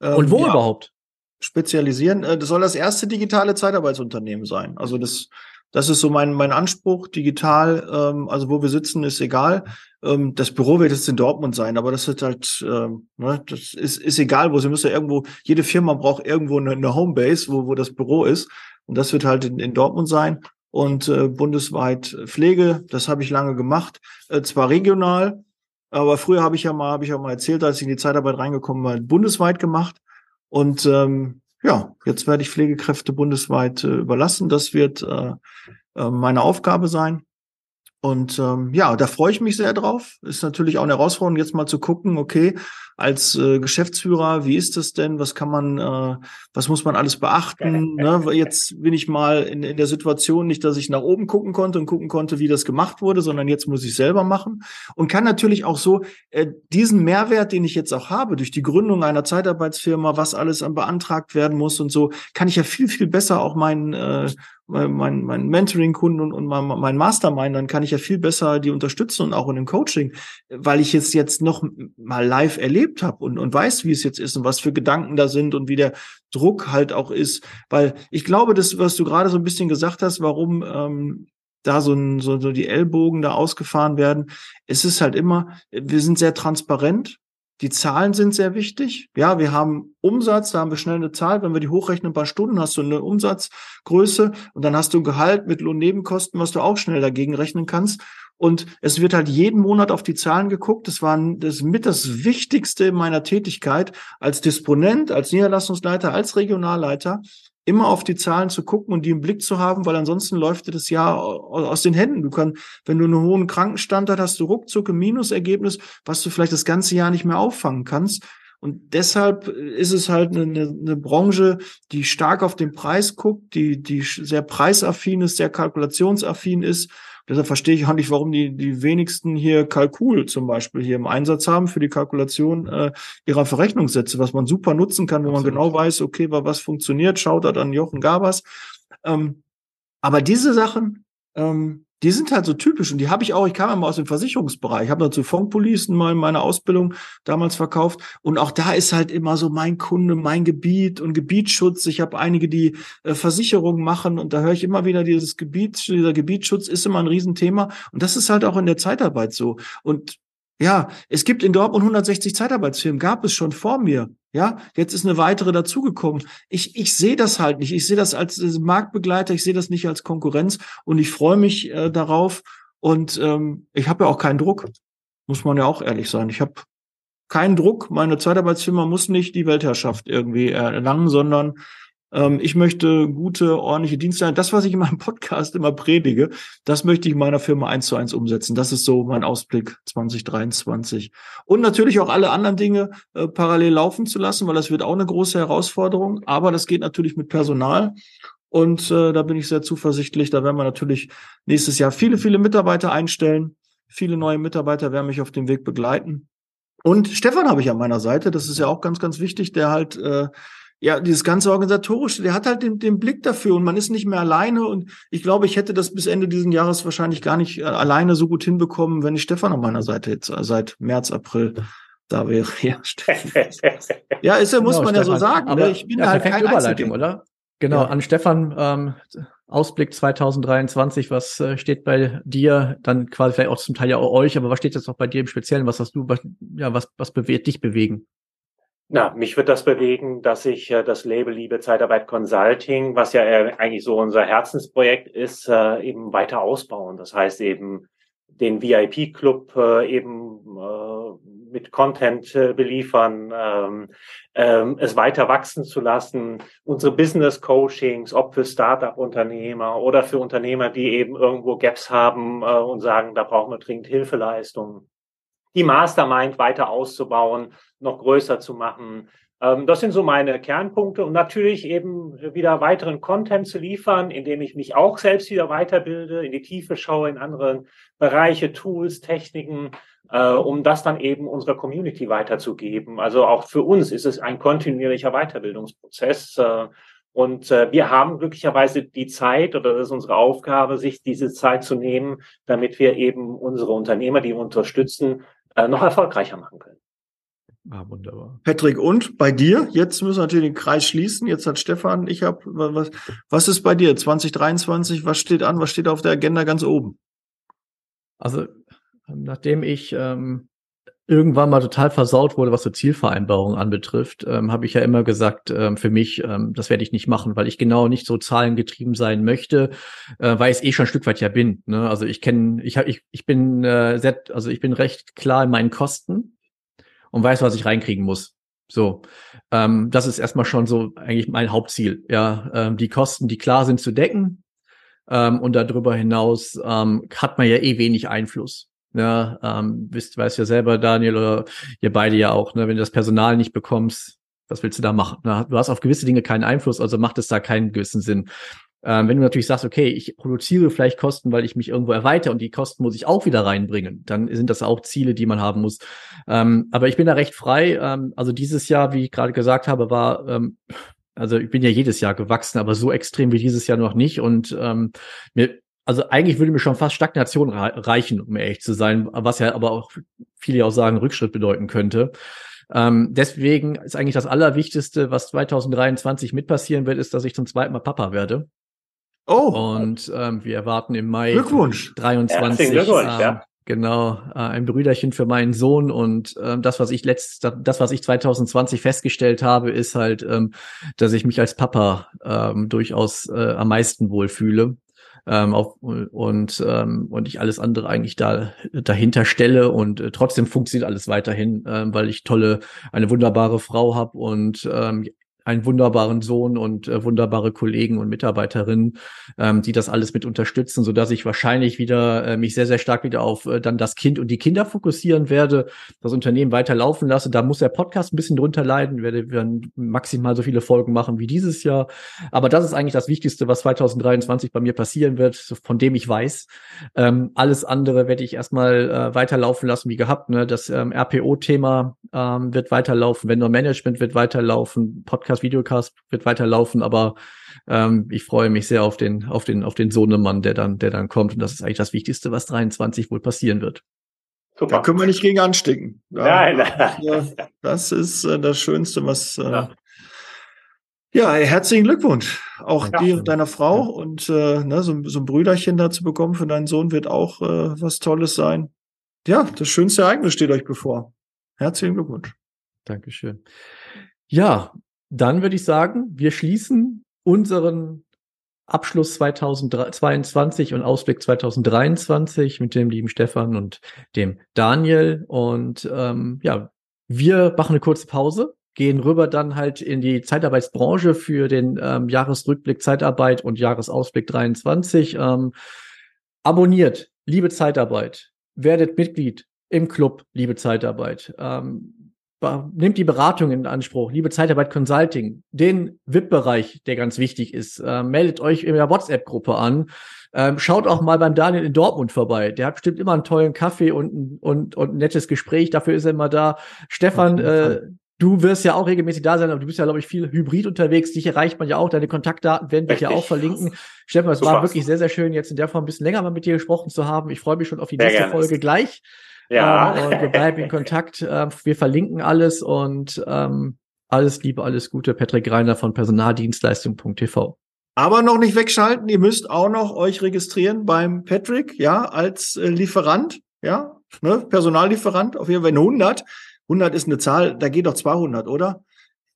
Ähm, Und wo ja. überhaupt? Spezialisieren, äh, das soll das erste digitale Zeitarbeitsunternehmen sein. Also das, das ist so mein, mein Anspruch, digital, ähm, also wo wir sitzen, ist egal. Ähm, das Büro wird jetzt in Dortmund sein, aber das ist halt, ähm, ne, das ist, ist egal, wo sie müssen ja irgendwo, jede Firma braucht irgendwo eine, eine Homebase, wo, wo das Büro ist. Und das wird halt in, in Dortmund sein und äh, bundesweit Pflege. Das habe ich lange gemacht, äh, zwar regional, aber früher habe ich ja mal, habe ich ja mal erzählt, als ich in die Zeitarbeit reingekommen war, bundesweit gemacht. Und ähm, ja, jetzt werde ich Pflegekräfte bundesweit äh, überlassen. Das wird äh, äh, meine Aufgabe sein. Und ähm, ja, da freue ich mich sehr drauf. Ist natürlich auch eine Herausforderung, jetzt mal zu gucken, okay, als äh, Geschäftsführer, wie ist das denn? Was kann man, äh, was muss man alles beachten? *laughs* Ne? Jetzt bin ich mal in, in der Situation, nicht, dass ich nach oben gucken konnte und gucken konnte, wie das gemacht wurde, sondern jetzt muss ich selber machen und kann natürlich auch so äh, diesen Mehrwert, den ich jetzt auch habe durch die Gründung einer Zeitarbeitsfirma, was alles beantragt werden muss und so, kann ich ja viel viel besser auch meinen äh, mein, mein Mentoring-Kunden und, und mein, mein Mastermind, dann kann ich ja viel besser die unterstützen und auch in dem Coaching, weil ich es jetzt noch mal live erlebt habe und, und weiß, wie es jetzt ist und was für Gedanken da sind und wie der Druck halt auch ist. Weil ich glaube, das, was du gerade so ein bisschen gesagt hast, warum ähm, da so, so, so die Ellbogen da ausgefahren werden, es ist halt immer, wir sind sehr transparent die Zahlen sind sehr wichtig. Ja, wir haben Umsatz, da haben wir schnell eine Zahl. Wenn wir die hochrechnen, ein paar Stunden, hast du eine Umsatzgröße und dann hast du ein Gehalt, Mittel- und Nebenkosten, was du auch schnell dagegen rechnen kannst. Und es wird halt jeden Monat auf die Zahlen geguckt. Das war das mit das Wichtigste in meiner Tätigkeit als Disponent, als Niederlassungsleiter, als Regionalleiter, immer auf die Zahlen zu gucken und die im Blick zu haben, weil ansonsten läuft dir das Jahr aus den Händen. Du kannst, wenn du einen hohen Krankenstand hast, hast du ruckzuck ein Minusergebnis, was du vielleicht das ganze Jahr nicht mehr auffangen kannst. Und deshalb ist es halt eine, eine Branche, die stark auf den Preis guckt, die, die sehr preisaffin ist, sehr kalkulationsaffin ist. Deshalb verstehe ich auch nicht, warum die, die wenigsten hier Kalkul zum Beispiel hier im Einsatz haben für die Kalkulation äh, ihrer Verrechnungssätze, was man super nutzen kann, wo Absolut. man genau weiß, okay, was funktioniert, schaut da an Jochen Gabers. Ähm, aber diese Sachen, ähm, die sind halt so typisch und die habe ich auch, ich kam ja mal aus dem Versicherungsbereich, ich habe dazu Fondpolicen mal in meiner Ausbildung damals verkauft. Und auch da ist halt immer so mein Kunde, mein Gebiet und Gebietsschutz. Ich habe einige, die äh, Versicherungen machen und da höre ich immer wieder dieses Gebiet, dieser Gebietsschutz ist immer ein Riesenthema. Und das ist halt auch in der Zeitarbeit so. Und ja, es gibt in Dortmund 160 Zeitarbeitsfirmen, gab es schon vor mir. Ja, jetzt ist eine weitere dazugekommen. Ich, ich sehe das halt nicht. Ich sehe das als Marktbegleiter, ich sehe das nicht als Konkurrenz und ich freue mich äh, darauf. Und ähm, ich habe ja auch keinen Druck, muss man ja auch ehrlich sein. Ich habe keinen Druck. Meine Zeitarbeitsfirma muss nicht die Weltherrschaft irgendwie erlangen, sondern ich möchte gute, ordentliche Dienste. Das, was ich in meinem Podcast immer predige, das möchte ich in meiner Firma eins zu eins umsetzen. Das ist so mein Ausblick 2023. Und natürlich auch alle anderen Dinge äh, parallel laufen zu lassen, weil das wird auch eine große Herausforderung. Aber das geht natürlich mit Personal. Und äh, da bin ich sehr zuversichtlich. Da werden wir natürlich nächstes Jahr viele, viele Mitarbeiter einstellen. Viele neue Mitarbeiter werden mich auf dem Weg begleiten. Und Stefan habe ich an meiner Seite. Das ist ja auch ganz, ganz wichtig, der halt äh, ja, dieses ganze Organisatorische, der hat halt den, den Blick dafür und man ist nicht mehr alleine und ich glaube, ich hätte das bis Ende dieses Jahres wahrscheinlich gar nicht äh, alleine so gut hinbekommen, wenn ich Stefan an meiner Seite jetzt äh, seit März, April da wäre. *laughs* Ja, *laughs* ja ist ja, muss genau, man Stefan, ja so sagen. Aber ich bin ja, halt kein Überleitung, oder? Genau, ja. an Stefan, ähm, Ausblick 2023, was äh, steht bei dir? Dann quasi vielleicht auch zum Teil ja auch euch, aber was steht jetzt auch bei dir im Speziellen? Was hast du, was, ja, was, was bewegt dich bewegen? Na, mich wird das bewegen, dass ich äh, das Label Liebe Zeitarbeit Consulting, was ja äh, eigentlich so unser Herzensprojekt ist, äh, eben weiter ausbauen. Das heißt eben den VIP-Club äh, eben äh, mit Content äh, beliefern, ähm, ähm, es weiter wachsen zu lassen, unsere Business-Coachings, ob für Startup-Unternehmer oder für Unternehmer, die eben irgendwo Gaps haben äh, und sagen, da brauchen wir dringend Hilfeleistungen die Mastermind weiter auszubauen, noch größer zu machen. Ähm, das sind so meine Kernpunkte und natürlich eben wieder weiteren Content zu liefern, indem ich mich auch selbst wieder weiterbilde, in die Tiefe schaue, in andere Bereiche, Tools, Techniken, äh, um das dann eben unserer Community weiterzugeben. Also auch für uns ist es ein kontinuierlicher Weiterbildungsprozess. Äh, und äh, wir haben glücklicherweise die Zeit, oder das ist unsere Aufgabe, sich diese Zeit zu nehmen, damit wir eben unsere Unternehmer, die wir unterstützen, noch erfolgreicher machen können. Ah, wunderbar. Patrick, und bei dir? Jetzt müssen wir natürlich den Kreis schließen. Jetzt hat Stefan, ich habe, was, was ist bei dir? 2023, was steht an? Was steht auf der Agenda ganz oben? Also, nachdem ich ähm, irgendwann mal total versaut wurde, was so Zielvereinbarungen anbetrifft, ähm, habe ich ja immer gesagt, ähm, für mich, ähm, das werde ich nicht machen, weil ich genau nicht so zahlengetrieben sein möchte, äh, weil ich es eh schon ein Stück weit ja bin. Ne? Also ich kenne, ich, hab, ich, ich bin äh, sehr, also ich bin recht klar in meinen Kosten und weiß, was ich reinkriegen muss. So, ähm, das ist erstmal schon so eigentlich mein Hauptziel. Ja, ähm, die Kosten, die klar sind zu decken, ähm, und darüber hinaus ähm, hat man ja eh wenig Einfluss. Ja, ähm, wisst, weißt ja selber, Daniel, oder ihr beide ja auch, ne, wenn du das Personal nicht bekommst, was willst du da machen? Na, du hast auf gewisse Dinge keinen Einfluss, also macht es da keinen gewissen Sinn. Ähm, wenn du natürlich sagst, okay, ich produziere vielleicht Kosten, weil ich mich irgendwo erweitere und die Kosten muss ich auch wieder reinbringen, dann sind das auch Ziele, die man haben muss. Ähm, aber ich bin da recht frei. Ähm, also dieses Jahr, wie ich gerade gesagt habe, war ähm, also ich bin ja jedes Jahr gewachsen, aber so extrem wie dieses Jahr noch nicht. Und ähm, mir, also eigentlich würde mir schon fast Stagnation reichen, um ehrlich zu sein, was ja aber auch viele auch sagen, Rückschritt bedeuten könnte. Ähm, deswegen ist eigentlich das Allerwichtigste, was 2023 mit passieren wird, ist, dass ich zum zweiten Mal Papa werde. Oh. Und ähm, wir erwarten im Mai Glückwunsch. 23 Glückwunsch, ähm, ja. Genau, äh, ein Brüderchen für meinen Sohn und äh, das, was ich letzt, das, was ich 2020 festgestellt habe, ist halt, ähm, dass ich mich als Papa ähm, durchaus äh, am meisten wohlfühle ähm, auf, und ähm, und ich alles andere eigentlich da dahinter stelle und äh, trotzdem funktioniert alles weiterhin, ähm, weil ich tolle eine wunderbare Frau habe und ähm, einen wunderbaren Sohn und äh, wunderbare Kollegen und Mitarbeiterinnen, ähm, die das alles mit unterstützen, so dass ich wahrscheinlich wieder äh, mich sehr, sehr stark wieder auf äh, dann das Kind und die Kinder fokussieren werde, das Unternehmen weiter laufen lasse. Da muss der Podcast ein bisschen drunter leiden, wir werden maximal so viele Folgen machen wie dieses Jahr. Aber das ist eigentlich das Wichtigste, was 2023 bei mir passieren wird, von dem ich weiß. Ähm, alles andere werde ich erstmal äh, weiterlaufen lassen, wie gehabt. Ne? Das ähm, RPO-Thema ähm, wird weiterlaufen, Vendor Management wird weiterlaufen, Podcast Podcast, Videocast wird weiterlaufen, aber ähm, ich freue mich sehr auf den, auf den, auf den Sohnemann, der dann, der dann kommt. Und das ist eigentlich das Wichtigste, was 23 wohl passieren wird. Super. Da können wir nicht gegen anstecken. Ja, nein, nein. Das ist äh, das Schönste, was. Äh, ja. ja. herzlichen Glückwunsch. Auch ja. dir und deiner Frau. Und äh, ne, so, so ein Brüderchen da zu bekommen für deinen Sohn wird auch äh, was Tolles sein. Ja, das schönste Ereignis steht euch bevor. Herzlichen Glückwunsch. Dankeschön. Ja, dann würde ich sagen, wir schließen unseren Abschluss 2022 und Ausblick 2023 mit dem lieben Stefan und dem Daniel. Und ähm, ja, wir machen eine kurze Pause, gehen rüber dann halt in die Zeitarbeitsbranche für den ähm, Jahresrückblick Zeitarbeit und Jahresausblick 23. Ähm, abonniert, liebe Zeitarbeit, werdet Mitglied im Club, liebe Zeitarbeit. Ähm, nimmt die Beratung in Anspruch, liebe Zeitarbeit Consulting, den VIP-Bereich, der ganz wichtig ist, äh, meldet euch in der WhatsApp-Gruppe an. Ähm, schaut auch mal beim Daniel in Dortmund vorbei. Der hat bestimmt immer einen tollen Kaffee und, und, und ein nettes Gespräch. Dafür ist er immer da. Stefan, äh, du wirst ja auch regelmäßig da sein, aber du bist ja, glaube ich, viel hybrid unterwegs. Dich erreicht man ja auch. Deine Kontaktdaten werden wir hier auch verlinken. Stefan, es war wirklich sehr, sehr schön, jetzt in der Form ein bisschen länger mal mit dir gesprochen zu haben. Ich freue mich schon auf die nächste Folge gleich. Ja. Ähm, und wir bleiben in Kontakt. Äh, wir verlinken alles und ähm, alles Liebe, alles Gute. Patrick Reiner von Personaldienstleistung.tv. Aber noch nicht wegschalten. Ihr müsst auch noch euch registrieren beim Patrick, ja, als äh, Lieferant, ja, ne, Personallieferant. Auf jeden Fall 100. 100 ist eine Zahl, da geht doch 200, oder?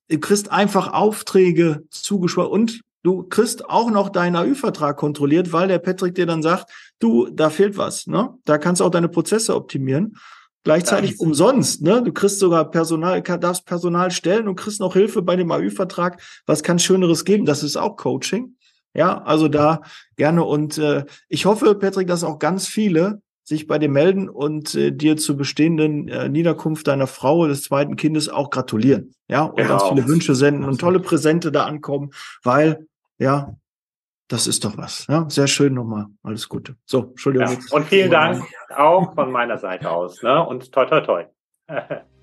Ihr kriegst einfach Aufträge zugeschwört und du kriegst auch noch deinen AÜ-Vertrag kontrolliert, weil der Patrick dir dann sagt, du, da fehlt was, ne? Da kannst du auch deine Prozesse optimieren. Gleichzeitig ja, umsonst, ne? Du kriegst sogar Personal, darfst Personal stellen und kriegst noch Hilfe bei dem AÜ-Vertrag. Was kann Schöneres geben? Das ist auch Coaching. Ja, also da gerne und äh, ich hoffe, Patrick, dass auch ganz viele sich bei dir melden und äh, dir zur bestehenden äh, Niederkunft deiner Frau des zweiten Kindes auch gratulieren. Ja, und genau. ganz viele Wünsche senden und tolle Präsente da ankommen, weil ja, das ist doch was. Ja, sehr schön nochmal. Alles Gute. So, Entschuldigung. Ja, und vielen Dank auch von meiner Seite aus. Ne? Und toi, toi, toi. *laughs*